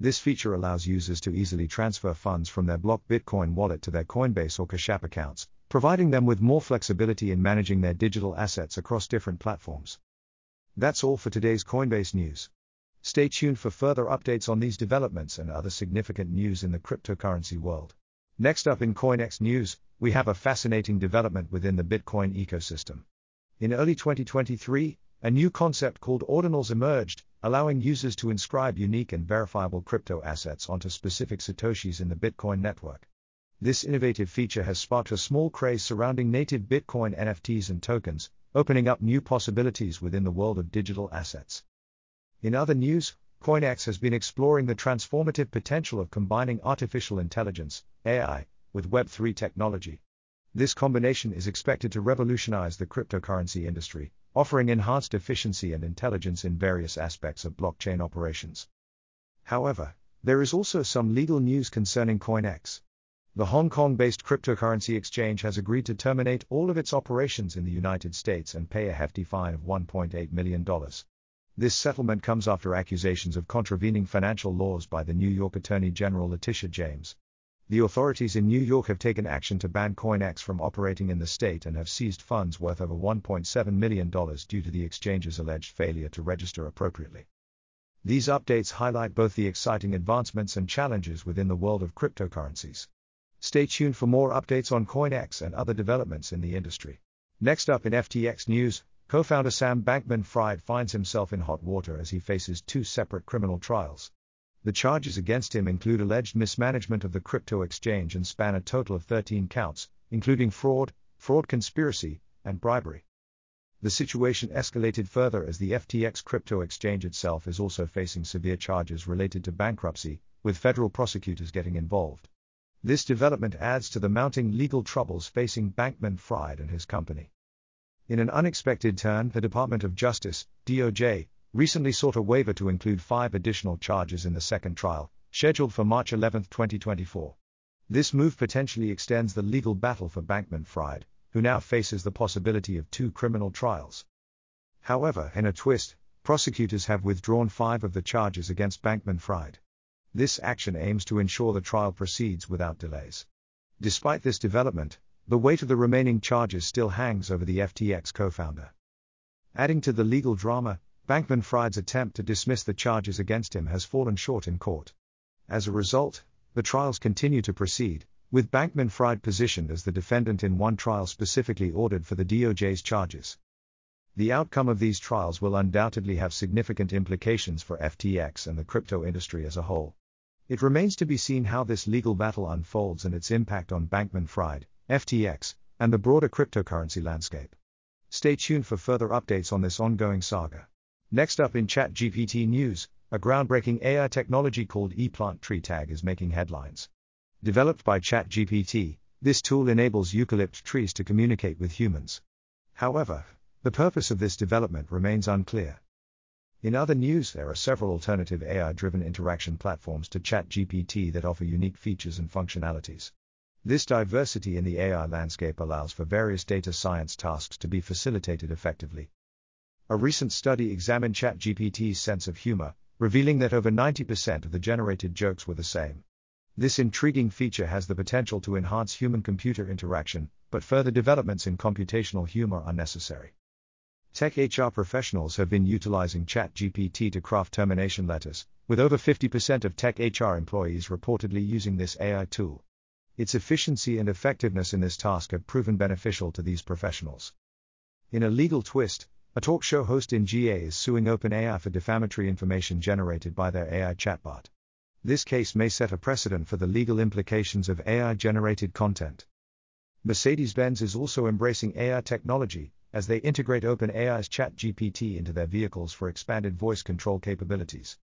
This feature allows users to easily transfer funds from their Block Bitcoin wallet to their Coinbase or Cash App accounts, providing them with more flexibility in managing their digital assets across different platforms. That's all for today's Coinbase news. Stay tuned for further updates on these developments and other significant news in the cryptocurrency world. Next up in CoinEx news, we have a fascinating development within the Bitcoin ecosystem. In early 2023, a new concept called ordinals emerged, allowing users to inscribe unique and verifiable crypto assets onto specific satoshis in the Bitcoin network. This innovative feature has sparked a small craze surrounding native Bitcoin NFTs and tokens, opening up new possibilities within the world of digital assets. In other news, CoinEx has been exploring the transformative potential of combining artificial intelligence, AI, with Web3 technology. This combination is expected to revolutionize the cryptocurrency industry, offering enhanced efficiency and intelligence in various aspects of blockchain operations. However, there is also some legal news concerning CoinEx. The Hong Kong based cryptocurrency exchange has agreed to terminate all of its operations in the United States and pay a hefty fine of $1.8 million. This settlement comes after accusations of contravening financial laws by the New York Attorney General Letitia James. The authorities in New York have taken action to ban CoinEx from operating in the state and have seized funds worth over $1.7 million due to the exchange's alleged failure to register appropriately. These updates highlight both the exciting advancements and challenges within the world of cryptocurrencies. Stay tuned for more updates on CoinEx and other developments in the industry. Next up in FTX news, co founder Sam Bankman Fried finds himself in hot water as he faces two separate criminal trials. The charges against him include alleged mismanagement of the crypto exchange and span a total of 13 counts, including fraud, fraud conspiracy, and bribery. The situation escalated further as the FTX crypto exchange itself is also facing severe charges related to bankruptcy, with federal prosecutors getting involved. This development adds to the mounting legal troubles facing Bankman Fried and his company. In an unexpected turn, the Department of Justice, DOJ, recently sought a waiver to include five additional charges in the second trial, scheduled for March 11, 2024. This move potentially extends the legal battle for Bankman Fried, who now faces the possibility of two criminal trials. However, in a twist, prosecutors have withdrawn five of the charges against Bankman Fried. This action aims to ensure the trial proceeds without delays. Despite this development, the weight of the remaining charges still hangs over the FTX co founder. Adding to the legal drama, Bankman Fried's attempt to dismiss the charges against him has fallen short in court. As a result, the trials continue to proceed, with Bankman Fried positioned as the defendant in one trial specifically ordered for the DOJ's charges. The outcome of these trials will undoubtedly have significant implications for FTX and the crypto industry as a whole. It remains to be seen how this legal battle unfolds and its impact on Bankman Fried, FTX, and the broader cryptocurrency landscape. Stay tuned for further updates on this ongoing saga. Next up in ChatGPT news, a groundbreaking AI technology called ePlant Tree Tag is making headlines. Developed by ChatGPT, this tool enables eucalypt trees to communicate with humans. However, the purpose of this development remains unclear. In other news, there are several alternative AI driven interaction platforms to ChatGPT that offer unique features and functionalities. This diversity in the AI landscape allows for various data science tasks to be facilitated effectively. A recent study examined ChatGPT's sense of humor, revealing that over 90% of the generated jokes were the same. This intriguing feature has the potential to enhance human computer interaction, but further developments in computational humor are necessary. Tech HR professionals have been utilizing ChatGPT to craft termination letters, with over 50% of tech HR employees reportedly using this AI tool. Its efficiency and effectiveness in this task have proven beneficial to these professionals. In a legal twist, a talk show host in GA is suing OpenAI for defamatory information generated by their AI chatbot. This case may set a precedent for the legal implications of AI generated content. Mercedes Benz is also embracing AI technology, as they integrate OpenAI's ChatGPT into their vehicles for expanded voice control capabilities.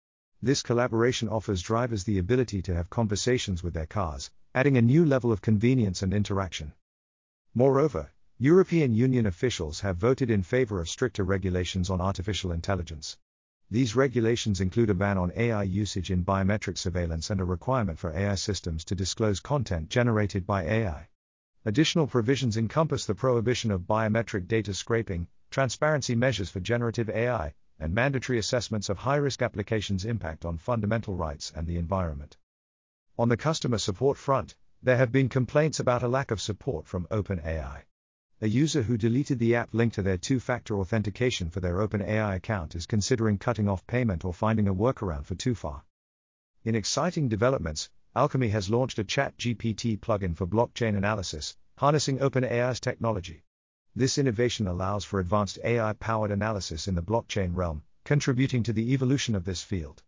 This collaboration offers drivers the ability to have conversations with their cars, adding a new level of convenience and interaction. Moreover, European Union officials have voted in favor of stricter regulations on artificial intelligence. These regulations include a ban on AI usage in biometric surveillance and a requirement for AI systems to disclose content generated by AI. Additional provisions encompass the prohibition of biometric data scraping, transparency measures for generative AI, and mandatory assessments of high risk applications' impact on fundamental rights and the environment. On the customer support front, there have been complaints about a lack of support from OpenAI. A user who deleted the app linked to their two factor authentication for their OpenAI account is considering cutting off payment or finding a workaround for TwoFA. In exciting developments, Alchemy has launched a ChatGPT plugin for blockchain analysis, harnessing OpenAI's technology. This innovation allows for advanced AI powered analysis in the blockchain realm, contributing to the evolution of this field.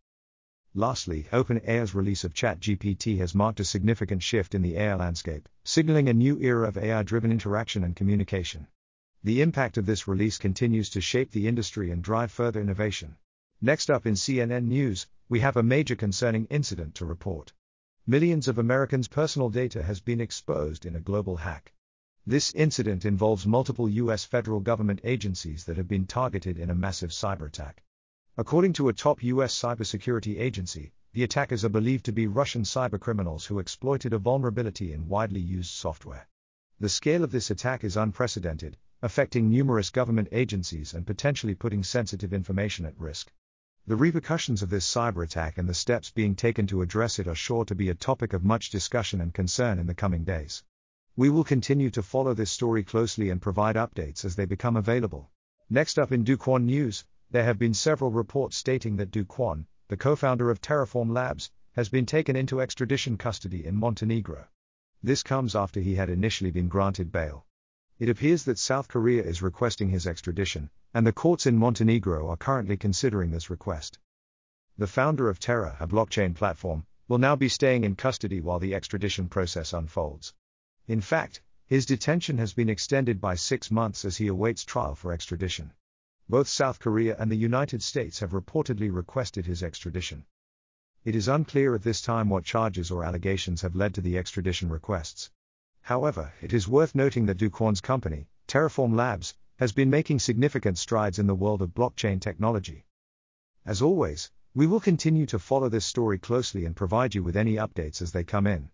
Lastly, OpenAI's release of ChatGPT has marked a significant shift in the AI landscape, signaling a new era of AI driven interaction and communication. The impact of this release continues to shape the industry and drive further innovation. Next up in CNN News, we have a major concerning incident to report. Millions of Americans' personal data has been exposed in a global hack. This incident involves multiple US federal government agencies that have been targeted in a massive cyber attack. According to a top US cybersecurity agency, the attackers are believed to be Russian cybercriminals who exploited a vulnerability in widely used software. The scale of this attack is unprecedented, affecting numerous government agencies and potentially putting sensitive information at risk. The repercussions of this cyber attack and the steps being taken to address it are sure to be a topic of much discussion and concern in the coming days. We will continue to follow this story closely and provide updates as they become available. Next up in Kwon News, there have been several reports stating that Kwon, the co founder of Terraform Labs, has been taken into extradition custody in Montenegro. This comes after he had initially been granted bail. It appears that South Korea is requesting his extradition, and the courts in Montenegro are currently considering this request. The founder of Terra, a blockchain platform, will now be staying in custody while the extradition process unfolds. In fact, his detention has been extended by six months as he awaits trial for extradition. Both South Korea and the United States have reportedly requested his extradition. It is unclear at this time what charges or allegations have led to the extradition requests. However, it is worth noting that Kwon's company, Terraform Labs, has been making significant strides in the world of blockchain technology. As always, we will continue to follow this story closely and provide you with any updates as they come in.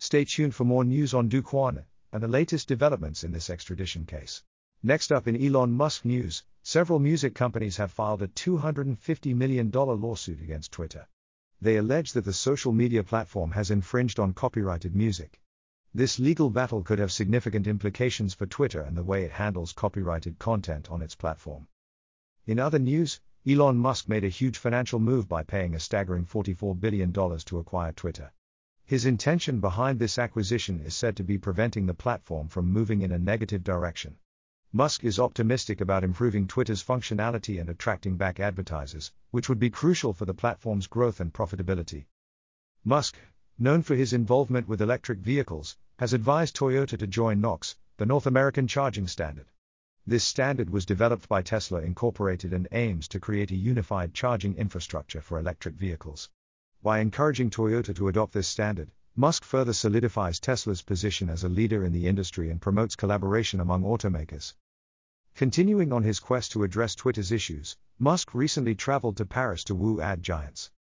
Stay tuned for more news on Kwon and the latest developments in this extradition case. Next up in Elon Musk news, several music companies have filed a $250 million lawsuit against Twitter. They allege that the social media platform has infringed on copyrighted music. This legal battle could have significant implications for Twitter and the way it handles copyrighted content on its platform. In other news, Elon Musk made a huge financial move by paying a staggering $44 billion to acquire Twitter. His intention behind this acquisition is said to be preventing the platform from moving in a negative direction. Musk is optimistic about improving Twitter's functionality and attracting back advertisers, which would be crucial for the platform's growth and profitability. Musk, known for his involvement with electric vehicles, has advised Toyota to join NACS, the North American charging standard. This standard was developed by Tesla Incorporated and aims to create a unified charging infrastructure for electric vehicles. By encouraging Toyota to adopt this standard, Musk further solidifies Tesla's position as a leader in the industry and promotes collaboration among automakers. Continuing on his quest to address Twitter's issues, Musk recently traveled to Paris to woo ad giants.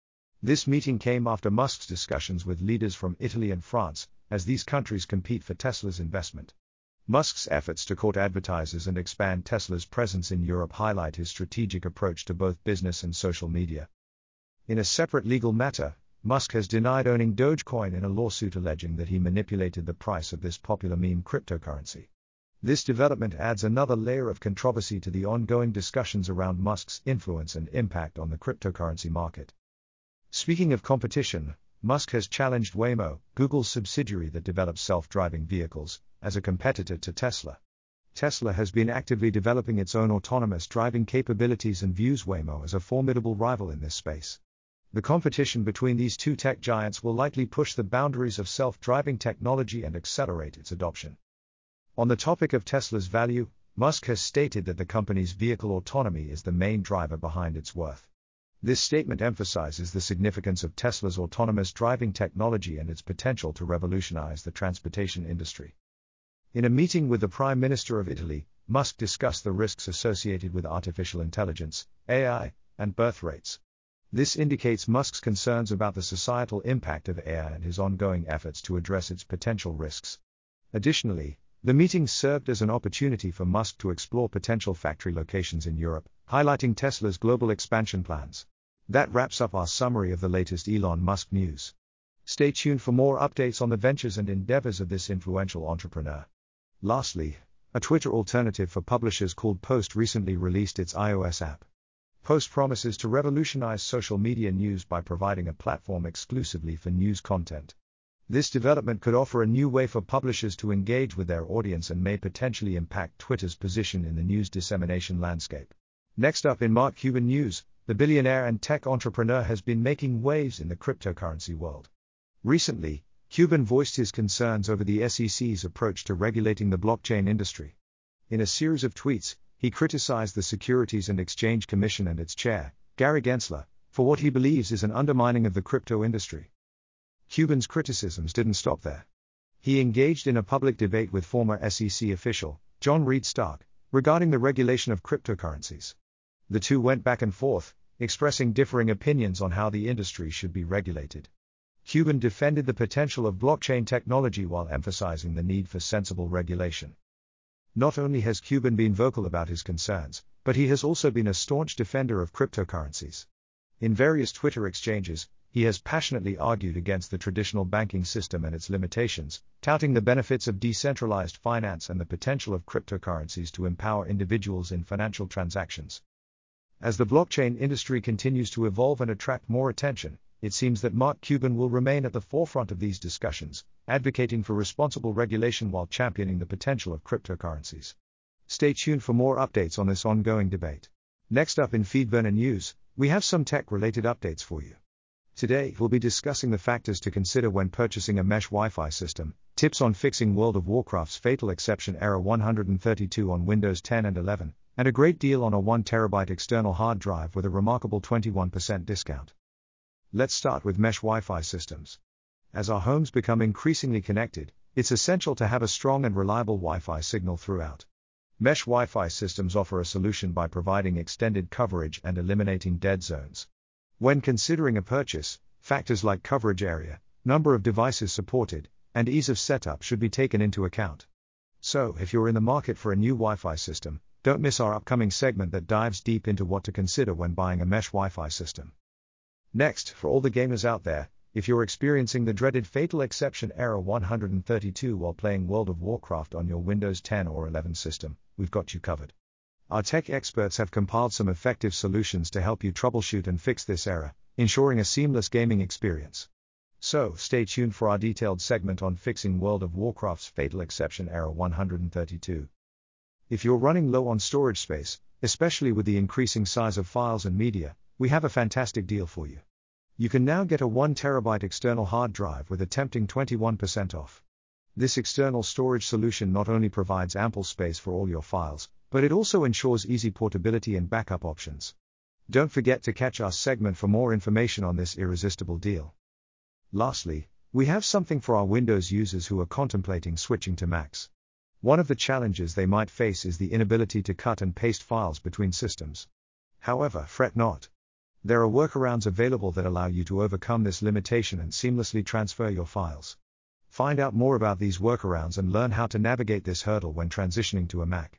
This meeting came after Musk's discussions with leaders from Italy and France, as these countries compete for Tesla's investment. Musk's efforts to court advertisers and expand Tesla's presence in Europe highlight his strategic approach to both business and social media. In a separate legal matter, Musk has denied owning Dogecoin in a lawsuit alleging that he manipulated the price of this popular meme cryptocurrency. This development adds another layer of controversy to the ongoing discussions around Musk's influence and impact on the cryptocurrency market. Speaking of competition, Musk has challenged Waymo, Google's subsidiary that develops self driving vehicles, as a competitor to Tesla. Tesla has been actively developing its own autonomous driving capabilities and views Waymo as a formidable rival in this space. The competition between these two tech giants will likely push the boundaries of self driving technology and accelerate its adoption. On the topic of Tesla's value, Musk has stated that the company's vehicle autonomy is the main driver behind its worth. This statement emphasizes the significance of Tesla's autonomous driving technology and its potential to revolutionize the transportation industry. In a meeting with the Prime Minister of Italy, Musk discussed the risks associated with artificial intelligence, AI, and birth rates. This indicates Musk's concerns about the societal impact of AI and his ongoing efforts to address its potential risks. Additionally, the meeting served as an opportunity for Musk to explore potential factory locations in Europe, highlighting Tesla's global expansion plans. That wraps up our summary of the latest Elon Musk news. Stay tuned for more updates on the ventures and endeavors of this influential entrepreneur. Lastly, a Twitter alternative for publishers called Post recently released its iOS app. Post promises to revolutionize social media news by providing a platform exclusively for news content. This development could offer a new way for publishers to engage with their audience and may potentially impact Twitter's position in the news dissemination landscape. Next up in Mark Cuban news, the billionaire and tech entrepreneur has been making waves in the cryptocurrency world. Recently, Cuban voiced his concerns over the SEC's approach to regulating the blockchain industry. In a series of tweets, he criticized the Securities and Exchange Commission and its chair, Gary Gensler, for what he believes is an undermining of the crypto industry. Cuban's criticisms didn't stop there. He engaged in a public debate with former SEC official, John Reed Stark, regarding the regulation of cryptocurrencies. The two went back and forth, expressing differing opinions on how the industry should be regulated. Cuban defended the potential of blockchain technology while emphasizing the need for sensible regulation. Not only has Cuban been vocal about his concerns, but he has also been a staunch defender of cryptocurrencies. In various Twitter exchanges, he has passionately argued against the traditional banking system and its limitations, touting the benefits of decentralized finance and the potential of cryptocurrencies to empower individuals in financial transactions. As the blockchain industry continues to evolve and attract more attention, it seems that Mark Cuban will remain at the forefront of these discussions, advocating for responsible regulation while championing the potential of cryptocurrencies. Stay tuned for more updates on this ongoing debate. Next up in Feedburner News, we have some tech related updates for you. Today, we'll be discussing the factors to consider when purchasing a mesh Wi Fi system, tips on fixing World of Warcraft's fatal exception error 132 on Windows 10 and 11, and a great deal on a 1TB external hard drive with a remarkable 21% discount. Let's start with mesh Wi Fi systems. As our homes become increasingly connected, it's essential to have a strong and reliable Wi Fi signal throughout. Mesh Wi Fi systems offer a solution by providing extended coverage and eliminating dead zones. When considering a purchase, factors like coverage area, number of devices supported, and ease of setup should be taken into account. So, if you're in the market for a new Wi Fi system, don't miss our upcoming segment that dives deep into what to consider when buying a mesh Wi Fi system. Next, for all the gamers out there, if you're experiencing the dreaded fatal exception error 132 while playing World of Warcraft on your Windows 10 or 11 system, we've got you covered. Our tech experts have compiled some effective solutions to help you troubleshoot and fix this error, ensuring a seamless gaming experience. So, stay tuned for our detailed segment on fixing World of Warcraft's fatal exception error 132. If you're running low on storage space, especially with the increasing size of files and media, we have a fantastic deal for you. You can now get a 1TB external hard drive with a tempting 21% off. This external storage solution not only provides ample space for all your files, but it also ensures easy portability and backup options. Don't forget to catch our segment for more information on this irresistible deal. Lastly, we have something for our Windows users who are contemplating switching to Macs. One of the challenges they might face is the inability to cut and paste files between systems. However, fret not. There are workarounds available that allow you to overcome this limitation and seamlessly transfer your files. Find out more about these workarounds and learn how to navigate this hurdle when transitioning to a Mac.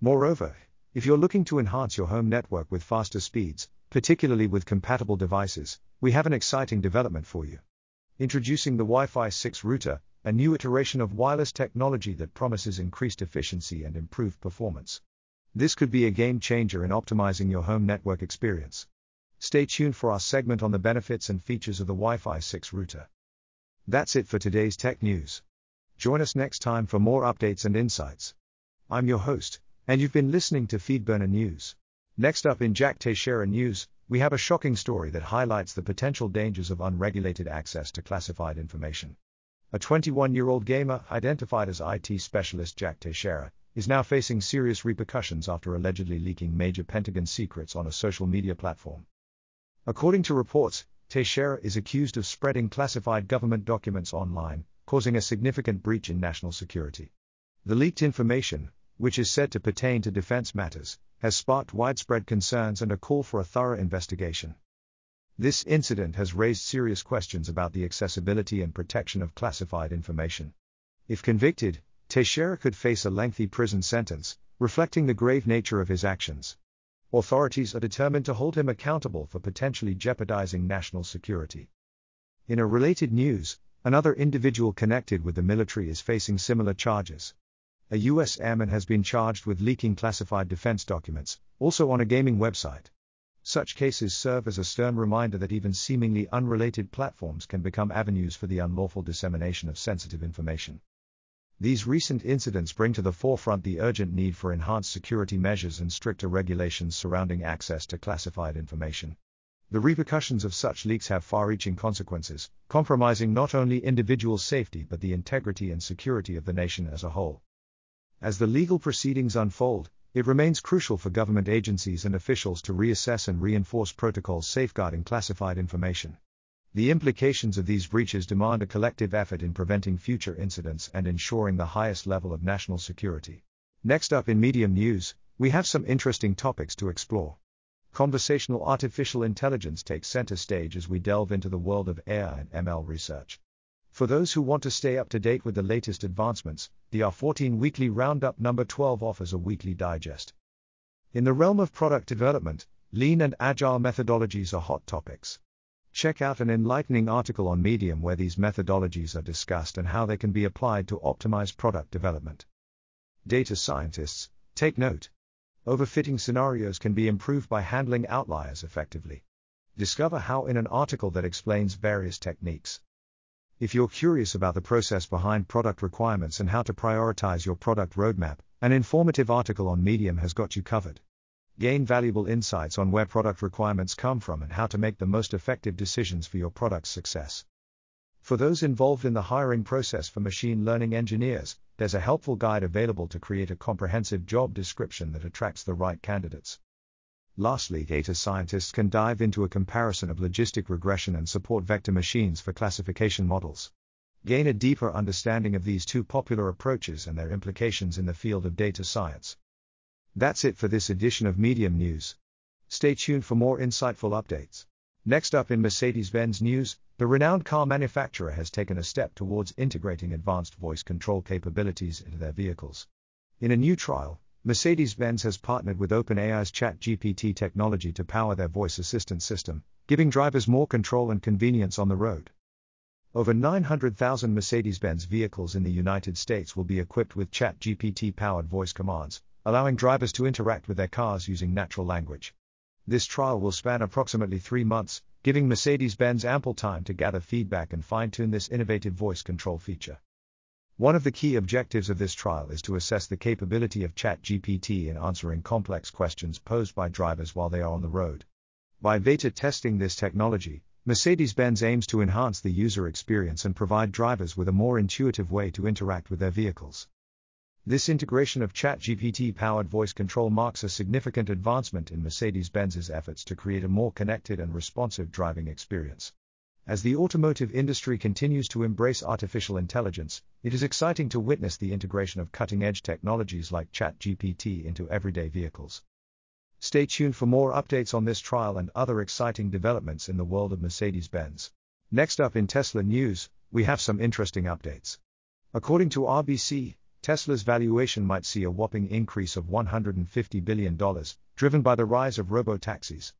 Moreover, if you're looking to enhance your home network with faster speeds, particularly with compatible devices, we have an exciting development for you. Introducing the Wi Fi 6 router, a new iteration of wireless technology that promises increased efficiency and improved performance. This could be a game changer in optimizing your home network experience. Stay tuned for our segment on the benefits and features of the Wi Fi 6 router. That's it for today's tech news. Join us next time for more updates and insights. I'm your host, and you've been listening to Feedburner News. Next up in Jack Teixeira News, we have a shocking story that highlights the potential dangers of unregulated access to classified information. A 21 year old gamer, identified as IT specialist Jack Teixeira, is now facing serious repercussions after allegedly leaking major Pentagon secrets on a social media platform. According to reports, Teixeira is accused of spreading classified government documents online, causing a significant breach in national security. The leaked information, which is said to pertain to defense matters, has sparked widespread concerns and a call for a thorough investigation. This incident has raised serious questions about the accessibility and protection of classified information. If convicted, Teixeira could face a lengthy prison sentence, reflecting the grave nature of his actions. Authorities are determined to hold him accountable for potentially jeopardizing national security. In a related news, another individual connected with the military is facing similar charges. A U.S. airman has been charged with leaking classified defense documents, also on a gaming website. Such cases serve as a stern reminder that even seemingly unrelated platforms can become avenues for the unlawful dissemination of sensitive information. These recent incidents bring to the forefront the urgent need for enhanced security measures and stricter regulations surrounding access to classified information. The repercussions of such leaks have far reaching consequences, compromising not only individual safety but the integrity and security of the nation as a whole. As the legal proceedings unfold, it remains crucial for government agencies and officials to reassess and reinforce protocols safeguarding classified information. The implications of these breaches demand a collective effort in preventing future incidents and ensuring the highest level of national security. Next up in Medium News, we have some interesting topics to explore. Conversational artificial intelligence takes center stage as we delve into the world of AI and ML research. For those who want to stay up to date with the latest advancements, the R14 Weekly Roundup number 12 offers a weekly digest. In the realm of product development, lean and agile methodologies are hot topics. Check out an enlightening article on Medium where these methodologies are discussed and how they can be applied to optimize product development. Data scientists, take note. Overfitting scenarios can be improved by handling outliers effectively. Discover how in an article that explains various techniques. If you're curious about the process behind product requirements and how to prioritize your product roadmap, an informative article on Medium has got you covered. Gain valuable insights on where product requirements come from and how to make the most effective decisions for your product's success. For those involved in the hiring process for machine learning engineers, there's a helpful guide available to create a comprehensive job description that attracts the right candidates. Lastly, data scientists can dive into a comparison of logistic regression and support vector machines for classification models. Gain a deeper understanding of these two popular approaches and their implications in the field of data science. That's it for this edition of Medium News. Stay tuned for more insightful updates. Next up in Mercedes Benz news, the renowned car manufacturer has taken a step towards integrating advanced voice control capabilities into their vehicles. In a new trial, Mercedes Benz has partnered with OpenAI's ChatGPT technology to power their voice assistant system, giving drivers more control and convenience on the road. Over 900,000 Mercedes Benz vehicles in the United States will be equipped with ChatGPT powered voice commands, allowing drivers to interact with their cars using natural language. This trial will span approximately three months, giving Mercedes Benz ample time to gather feedback and fine tune this innovative voice control feature. One of the key objectives of this trial is to assess the capability of ChatGPT in answering complex questions posed by drivers while they are on the road. By beta testing this technology, Mercedes Benz aims to enhance the user experience and provide drivers with a more intuitive way to interact with their vehicles. This integration of ChatGPT powered voice control marks a significant advancement in Mercedes Benz's efforts to create a more connected and responsive driving experience. As the automotive industry continues to embrace artificial intelligence, it is exciting to witness the integration of cutting edge technologies like ChatGPT into everyday vehicles. Stay tuned for more updates on this trial and other exciting developments in the world of Mercedes Benz. Next up in Tesla news, we have some interesting updates. According to RBC, Tesla's valuation might see a whopping increase of $150 billion, driven by the rise of robo taxis.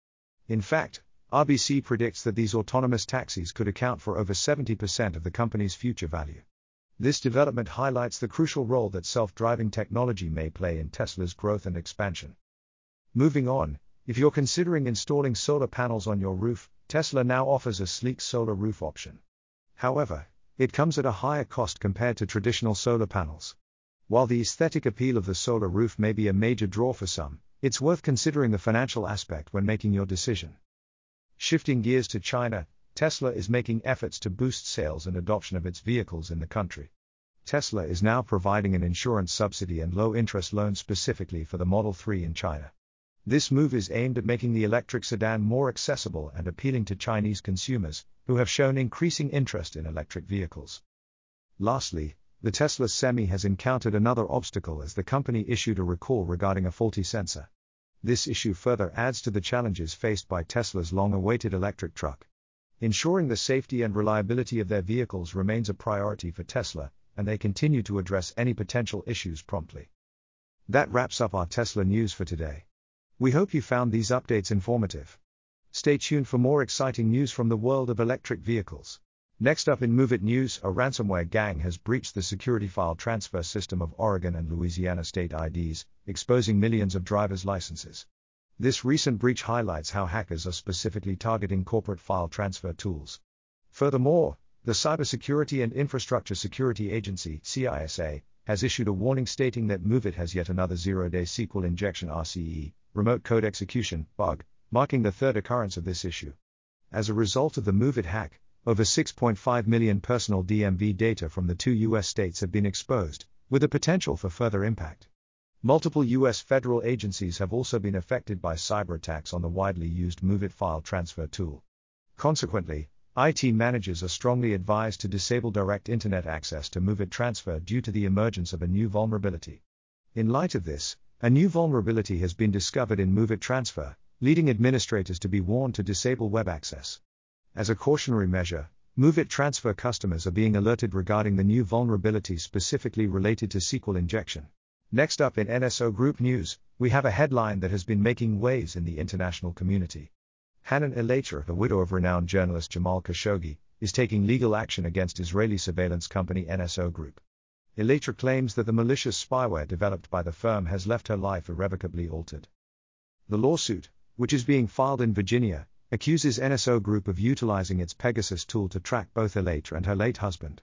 In fact, RBC predicts that these autonomous taxis could account for over 70% of the company's future value. This development highlights the crucial role that self driving technology may play in Tesla's growth and expansion. Moving on, if you're considering installing solar panels on your roof, Tesla now offers a sleek solar roof option. However, it comes at a higher cost compared to traditional solar panels. While the aesthetic appeal of the solar roof may be a major draw for some, it's worth considering the financial aspect when making your decision. Shifting gears to China, Tesla is making efforts to boost sales and adoption of its vehicles in the country. Tesla is now providing an insurance subsidy and low interest loan specifically for the Model 3 in China. This move is aimed at making the electric sedan more accessible and appealing to Chinese consumers, who have shown increasing interest in electric vehicles. Lastly, the Tesla Semi has encountered another obstacle as the company issued a recall regarding a faulty sensor. This issue further adds to the challenges faced by Tesla's long awaited electric truck. Ensuring the safety and reliability of their vehicles remains a priority for Tesla, and they continue to address any potential issues promptly. That wraps up our Tesla news for today. We hope you found these updates informative. Stay tuned for more exciting news from the world of electric vehicles. Next up in MOVEit News, a ransomware gang has breached the security file transfer system of Oregon and Louisiana state IDs, exposing millions of drivers' licenses. This recent breach highlights how hackers are specifically targeting corporate file transfer tools. Furthermore, the Cybersecurity and Infrastructure Security Agency, CISA, has issued a warning stating that MOVEit has yet another zero-day SQL injection RCE, remote code execution, bug, marking the third occurrence of this issue. As a result of the MOVEit hack, over 6.5 million personal DMV data from the two US states have been exposed, with the potential for further impact. Multiple U.S. federal agencies have also been affected by cyber attacks on the widely used MOVEit file transfer tool. Consequently, IT managers are strongly advised to disable direct internet access to MOVEit transfer due to the emergence of a new vulnerability. In light of this, a new vulnerability has been discovered in MOVEit transfer, leading administrators to be warned to disable web access. As a cautionary measure, MOVEit transfer customers are being alerted regarding the new vulnerability specifically related to SQL injection. Next up in NSO Group news, we have a headline that has been making waves in the international community. Hanan Elater, the widow of renowned journalist Jamal Khashoggi, is taking legal action against Israeli surveillance company NSO Group. Elater claims that the malicious spyware developed by the firm has left her life irrevocably altered. The lawsuit, which is being filed in Virginia, accuses NSO Group of utilizing its Pegasus tool to track both Elater and her late husband.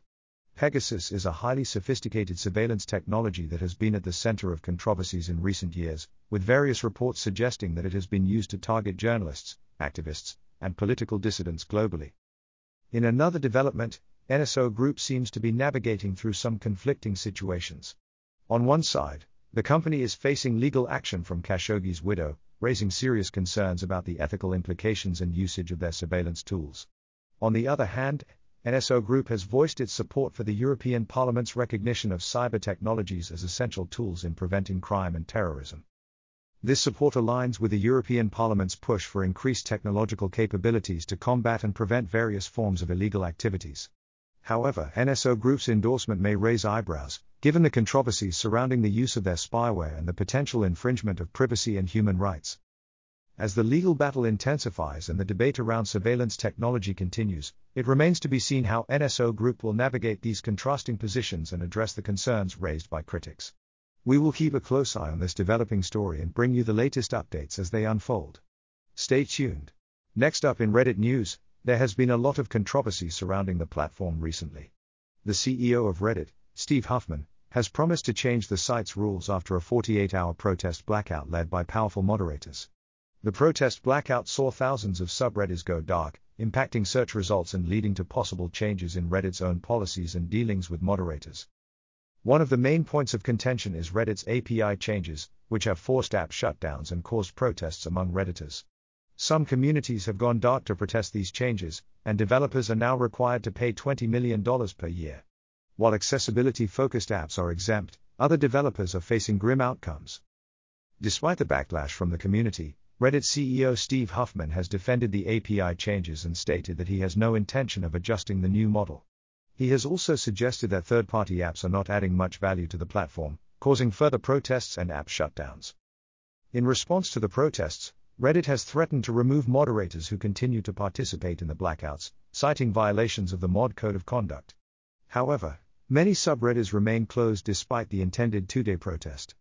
Pegasus is a highly sophisticated surveillance technology that has been at the center of controversies in recent years, with various reports suggesting that it has been used to target journalists, activists, and political dissidents globally. In another development, NSO Group seems to be navigating through some conflicting situations. On one side, the company is facing legal action from Khashoggi's widow, raising serious concerns about the ethical implications and usage of their surveillance tools. On the other hand, NSO Group has voiced its support for the European Parliament's recognition of cyber technologies as essential tools in preventing crime and terrorism. This support aligns with the European Parliament's push for increased technological capabilities to combat and prevent various forms of illegal activities. However, NSO Group's endorsement may raise eyebrows, given the controversies surrounding the use of their spyware and the potential infringement of privacy and human rights. As the legal battle intensifies and the debate around surveillance technology continues, it remains to be seen how NSO Group will navigate these contrasting positions and address the concerns raised by critics. We will keep a close eye on this developing story and bring you the latest updates as they unfold. Stay tuned. Next up in Reddit news, there has been a lot of controversy surrounding the platform recently. The CEO of Reddit, Steve Huffman, has promised to change the site's rules after a 48 hour protest blackout led by powerful moderators. The protest blackout saw thousands of subreddits go dark, impacting search results and leading to possible changes in Reddit's own policies and dealings with moderators. One of the main points of contention is Reddit's API changes, which have forced app shutdowns and caused protests among Redditors. Some communities have gone dark to protest these changes, and developers are now required to pay $20 million per year. While accessibility focused apps are exempt, other developers are facing grim outcomes. Despite the backlash from the community, Reddit CEO Steve Huffman has defended the API changes and stated that he has no intention of adjusting the new model. He has also suggested that third party apps are not adding much value to the platform, causing further protests and app shutdowns. In response to the protests, Reddit has threatened to remove moderators who continue to participate in the blackouts, citing violations of the mod code of conduct. However, many subreddits remain closed despite the intended two day protest.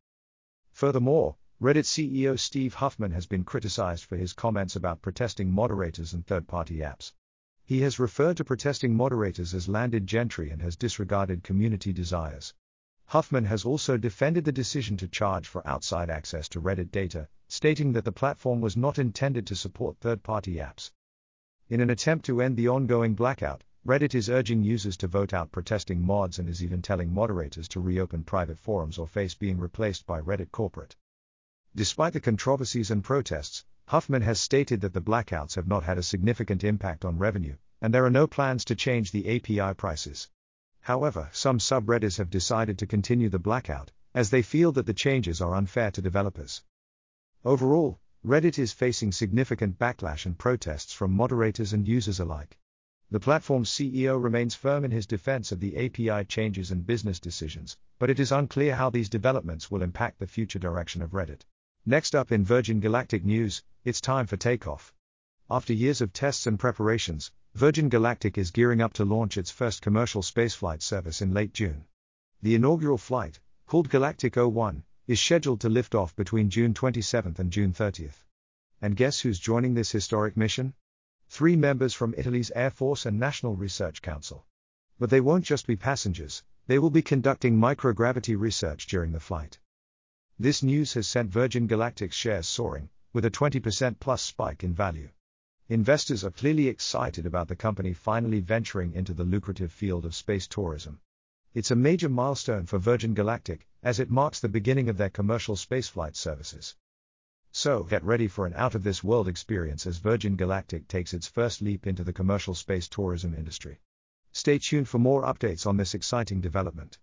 Furthermore, Reddit CEO Steve Huffman has been criticized for his comments about protesting moderators and third party apps. He has referred to protesting moderators as landed gentry and has disregarded community desires. Huffman has also defended the decision to charge for outside access to Reddit data, stating that the platform was not intended to support third party apps. In an attempt to end the ongoing blackout, Reddit is urging users to vote out protesting mods and is even telling moderators to reopen private forums or face being replaced by Reddit corporate. Despite the controversies and protests, Huffman has stated that the blackouts have not had a significant impact on revenue, and there are no plans to change the API prices. However, some subreddits have decided to continue the blackout, as they feel that the changes are unfair to developers. Overall, Reddit is facing significant backlash and protests from moderators and users alike. The platform's CEO remains firm in his defense of the API changes and business decisions, but it is unclear how these developments will impact the future direction of Reddit. Next up in Virgin Galactic news, it's time for takeoff. After years of tests and preparations, Virgin Galactic is gearing up to launch its first commercial spaceflight service in late June. The inaugural flight, called Galactic 01, is scheduled to lift off between June 27 and June 30. And guess who's joining this historic mission? Three members from Italy's Air Force and National Research Council. But they won't just be passengers, they will be conducting microgravity research during the flight. This news has sent Virgin Galactic's shares soaring, with a 20% plus spike in value. Investors are clearly excited about the company finally venturing into the lucrative field of space tourism. It's a major milestone for Virgin Galactic, as it marks the beginning of their commercial spaceflight services. So, get ready for an out of this world experience as Virgin Galactic takes its first leap into the commercial space tourism industry. Stay tuned for more updates on this exciting development.